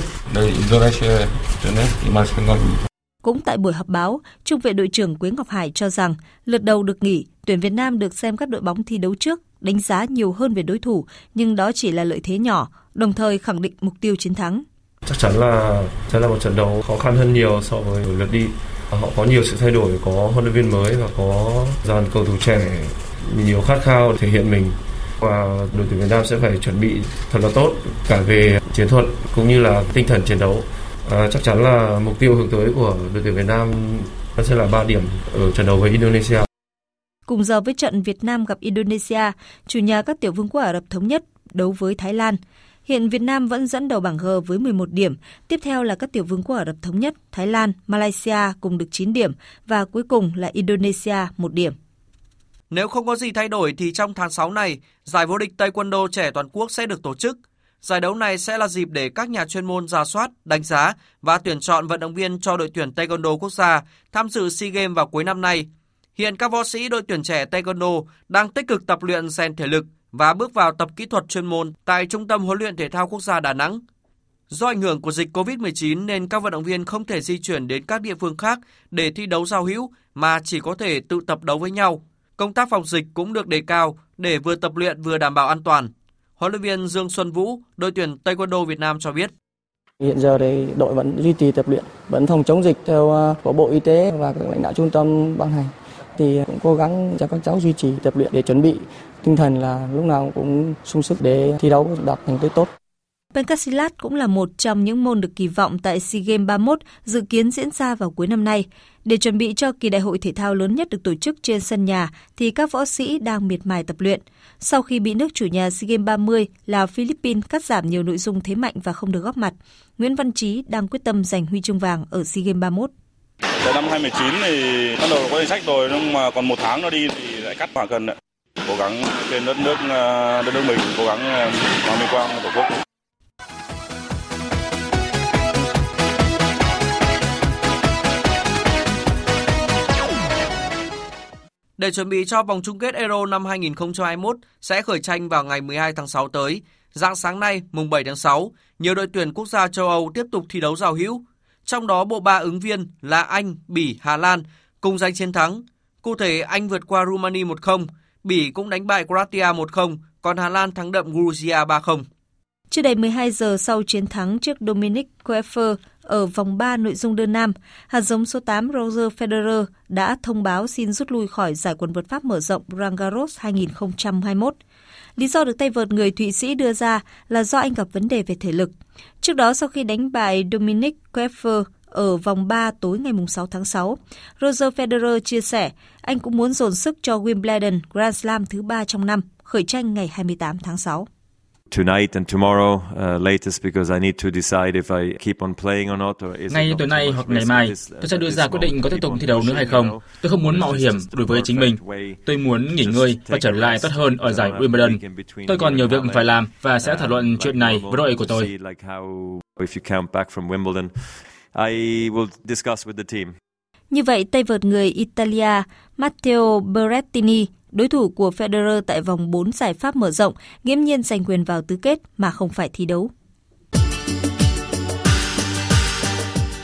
Cũng tại buổi họp báo, Trung vệ đội trưởng Quế Ngọc Hải cho rằng lượt đầu được nghỉ, tuyển Việt Nam được xem các đội bóng thi đấu trước, đánh giá nhiều hơn về đối thủ, nhưng đó chỉ là lợi thế nhỏ, đồng thời khẳng định mục tiêu chiến thắng. Chắc chắn là sẽ là một trận đấu khó khăn hơn nhiều so với lượt đi. Họ có nhiều sự thay đổi, có huấn luyện viên mới và có dàn cầu thủ trẻ nhiều khát khao thể hiện mình và đội tuyển Việt Nam sẽ phải chuẩn bị thật là tốt cả về chiến thuật cũng như là tinh thần chiến đấu. À, chắc chắn là mục tiêu hướng tới của đội tuyển Việt Nam sẽ là 3 điểm ở trận đấu với Indonesia. Cùng giờ với trận Việt Nam gặp Indonesia, chủ nhà các tiểu vương quốc Ả Rập Thống Nhất đấu với Thái Lan. Hiện Việt Nam vẫn dẫn đầu bảng G với 11 điểm, tiếp theo là các tiểu vương quốc Ả Rập Thống Nhất, Thái Lan, Malaysia cùng được 9 điểm và cuối cùng là Indonesia 1 điểm. Nếu không có gì thay đổi thì trong tháng 6 này, giải vô địch Taekwondo trẻ toàn quốc sẽ được tổ chức. Giải đấu này sẽ là dịp để các nhà chuyên môn ra soát, đánh giá và tuyển chọn vận động viên cho đội tuyển Taekwondo quốc gia tham dự SEA Games vào cuối năm nay. Hiện các võ sĩ đội tuyển trẻ Taekwondo đang tích cực tập luyện rèn thể lực và bước vào tập kỹ thuật chuyên môn tại Trung tâm huấn luyện thể thao quốc gia Đà Nẵng. Do ảnh hưởng của dịch COVID-19 nên các vận động viên không thể di chuyển đến các địa phương khác để thi đấu giao hữu mà chỉ có thể tự tập đấu với nhau. Công tác phòng dịch cũng được đề cao để vừa tập luyện vừa đảm bảo an toàn. Huấn luyện viên Dương Xuân Vũ, đội tuyển Taekwondo Việt Nam cho biết. Hiện giờ thì đội vẫn duy trì tập luyện, vẫn phòng chống dịch theo à, của Bộ Y tế và các lãnh đạo trung tâm ban hành. Thì cũng cố gắng cho các cháu duy trì tập luyện để chuẩn bị tinh thần là lúc nào cũng sung sức để thi đấu đạt thành tích tốt. Pencasilat cũng là một trong những môn được kỳ vọng tại SEA Games 31 dự kiến diễn ra vào cuối năm nay. Để chuẩn bị cho kỳ đại hội thể thao lớn nhất được tổ chức trên sân nhà thì các võ sĩ đang miệt mài tập luyện. Sau khi bị nước chủ nhà SEA Games 30 là Philippines cắt giảm nhiều nội dung thế mạnh và không được góp mặt, Nguyễn Văn Trí đang quyết tâm giành huy chương vàng ở SEA Games 31. Từ năm 2019 thì bắt đầu có danh sách rồi nhưng mà còn một tháng nó đi thì lại cắt khoảng gần. Cố gắng trên đất nước à, đất nước mình cố gắng à, hòa minh quang tổ quốc. Để chuẩn bị cho vòng chung kết Euro năm 2021 sẽ khởi tranh vào ngày 12 tháng 6 tới. Dạng sáng nay, mùng 7 tháng 6, nhiều đội tuyển quốc gia châu Âu tiếp tục thi đấu giao hữu. Trong đó bộ ba ứng viên là Anh, Bỉ, Hà Lan cùng giành chiến thắng. Cụ thể, Anh vượt qua Rumani 1-0, Bỉ cũng đánh bại Croatia 1-0, còn Hà Lan thắng đậm Georgia 3-0. Chưa đầy 12 giờ sau chiến thắng trước Dominic Koefer ở vòng 3 nội dung đơn nam, hạt giống số 8 Roger Federer đã thông báo xin rút lui khỏi giải quần vợt Pháp mở rộng Roland Garros 2021. Lý do được tay vợt người Thụy Sĩ đưa ra là do anh gặp vấn đề về thể lực. Trước đó sau khi đánh bại Dominic Koeffer ở vòng 3 tối ngày 6 tháng 6, Roger Federer chia sẻ anh cũng muốn dồn sức cho Wimbledon Grand Slam thứ ba trong năm, khởi tranh ngày 28 tháng 6 tonight and tomorrow uh, latest because I need to decide if I keep on playing or not or is Ngay tối nay hoặc ngày mai, tôi sẽ đưa ra quyết định có tiếp tục thi đấu nữa hay không. Tôi không muốn mạo hiểm đối với chính mình. Tôi muốn nghỉ ngơi và trở lại tốt hơn ở giải Wimbledon. Tôi còn nhiều việc phải làm và sẽ thảo luận chuyện này với đội của tôi. I will discuss with the team. Như vậy, tay vợt người Italia Matteo Berrettini Đối thủ của Federer tại vòng 4 giải Pháp mở rộng nghiễm nhiên giành quyền vào tứ kết mà không phải thi đấu.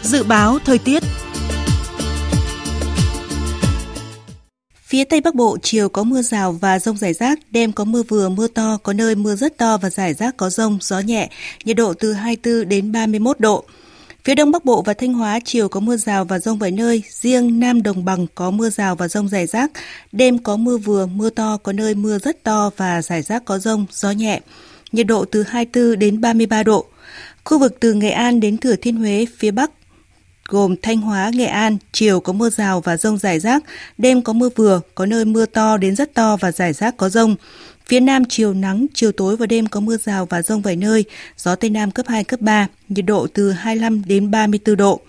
Dự báo thời tiết Phía Tây Bắc Bộ chiều có mưa rào và rông rải rác, đêm có mưa vừa, mưa to, có nơi mưa rất to và rải rác có rông, gió nhẹ, nhiệt độ từ 24 đến 31 độ. Phía Đông Bắc Bộ và Thanh Hóa chiều có mưa rào và rông vài nơi, riêng Nam Đồng Bằng có mưa rào và rông rải rác, đêm có mưa vừa, mưa to, có nơi mưa rất to và rải rác có rông, gió nhẹ, nhiệt độ từ 24 đến 33 độ. Khu vực từ Nghệ An đến Thừa Thiên Huế, phía Bắc gồm Thanh Hóa, Nghệ An, chiều có mưa rào và rông rải rác, đêm có mưa vừa, có nơi mưa to đến rất to và rải rác có rông. Phía Nam chiều nắng, chiều tối và đêm có mưa rào và rông vài nơi, gió Tây Nam cấp 2, cấp 3, nhiệt độ từ 25 đến 34 độ.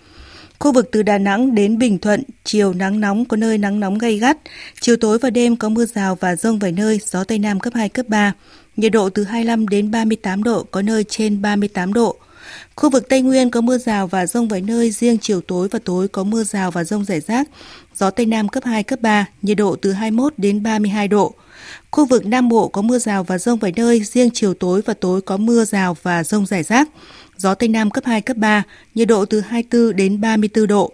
Khu vực từ Đà Nẵng đến Bình Thuận, chiều nắng nóng có nơi nắng nóng gay gắt, chiều tối và đêm có mưa rào và rông vài nơi, gió Tây Nam cấp 2, cấp 3, nhiệt độ từ 25 đến 38 độ, có nơi trên 38 độ. Khu vực Tây Nguyên có mưa rào và rông vài nơi, riêng chiều tối và tối có mưa rào và rông rải rác, gió Tây Nam cấp 2, cấp 3, nhiệt độ từ 21 đến 32 độ. Khu vực Nam Bộ có mưa rào và rông vài nơi, riêng chiều tối và tối có mưa rào và rông rải rác, gió Tây Nam cấp 2, cấp 3, nhiệt độ từ 24 đến 34 độ.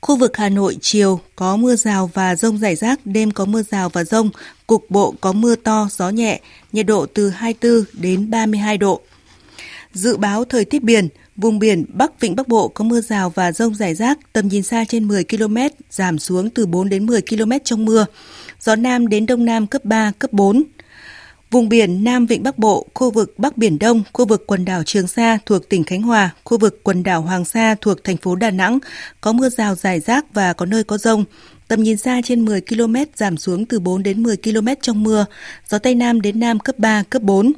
Khu vực Hà Nội chiều có mưa rào và rông rải rác, đêm có mưa rào và rông, cục bộ có mưa to, gió nhẹ, nhiệt độ từ 24 đến 32 độ. Dự báo thời tiết biển, vùng biển Bắc Vịnh Bắc Bộ có mưa rào và rông rải rác, tầm nhìn xa trên 10 km, giảm xuống từ 4 đến 10 km trong mưa. Gió Nam đến Đông Nam cấp 3, cấp 4. Vùng biển Nam Vịnh Bắc Bộ, khu vực Bắc Biển Đông, khu vực quần đảo Trường Sa thuộc tỉnh Khánh Hòa, khu vực quần đảo Hoàng Sa thuộc thành phố Đà Nẵng có mưa rào rải rác và có nơi có rông. Tầm nhìn xa trên 10 km giảm xuống từ 4 đến 10 km trong mưa. Gió Tây Nam đến Nam cấp 3, cấp 4.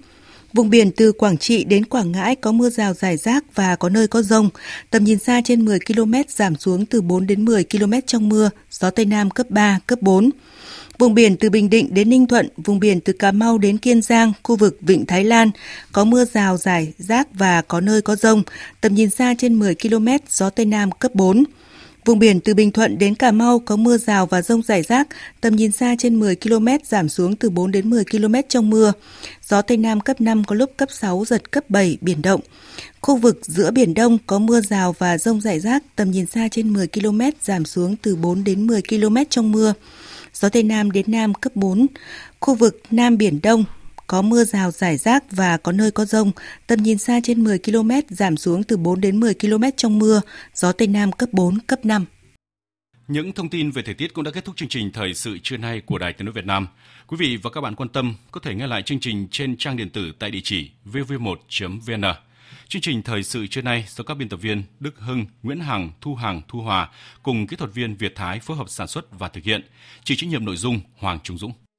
Vùng biển từ Quảng Trị đến Quảng Ngãi có mưa rào rải rác và có nơi có rông. Tầm nhìn xa trên 10 km giảm xuống từ 4 đến 10 km trong mưa, gió Tây Nam cấp 3, cấp 4. Vùng biển từ Bình Định đến Ninh Thuận, vùng biển từ Cà Mau đến Kiên Giang, khu vực Vịnh Thái Lan có mưa rào rải rác và có nơi có rông. Tầm nhìn xa trên 10 km, gió Tây Nam cấp 4. Vùng biển từ Bình Thuận đến Cà Mau có mưa rào và rông rải rác, tầm nhìn xa trên 10 km giảm xuống từ 4 đến 10 km trong mưa. Gió Tây Nam cấp 5 có lúc cấp 6, giật cấp 7, biển động. Khu vực giữa Biển Đông có mưa rào và rông rải rác, tầm nhìn xa trên 10 km giảm xuống từ 4 đến 10 km trong mưa. Gió Tây Nam đến Nam cấp 4. Khu vực Nam Biển Đông có mưa rào rải rác và có nơi có rông, tầm nhìn xa trên 10 km, giảm xuống từ 4 đến 10 km trong mưa, gió Tây Nam cấp 4, cấp 5. Những thông tin về thời tiết cũng đã kết thúc chương trình Thời sự trưa nay của Đài Tiếng nói Việt Nam. Quý vị và các bạn quan tâm có thể nghe lại chương trình trên trang điện tử tại địa chỉ vv1.vn. Chương trình Thời sự trưa nay do các biên tập viên Đức Hưng, Nguyễn Hằng, Thu Hằng, Thu Hòa cùng kỹ thuật viên Việt Thái phối hợp sản xuất và thực hiện. Chịu trách nhiệm nội dung Hoàng Trung Dũng.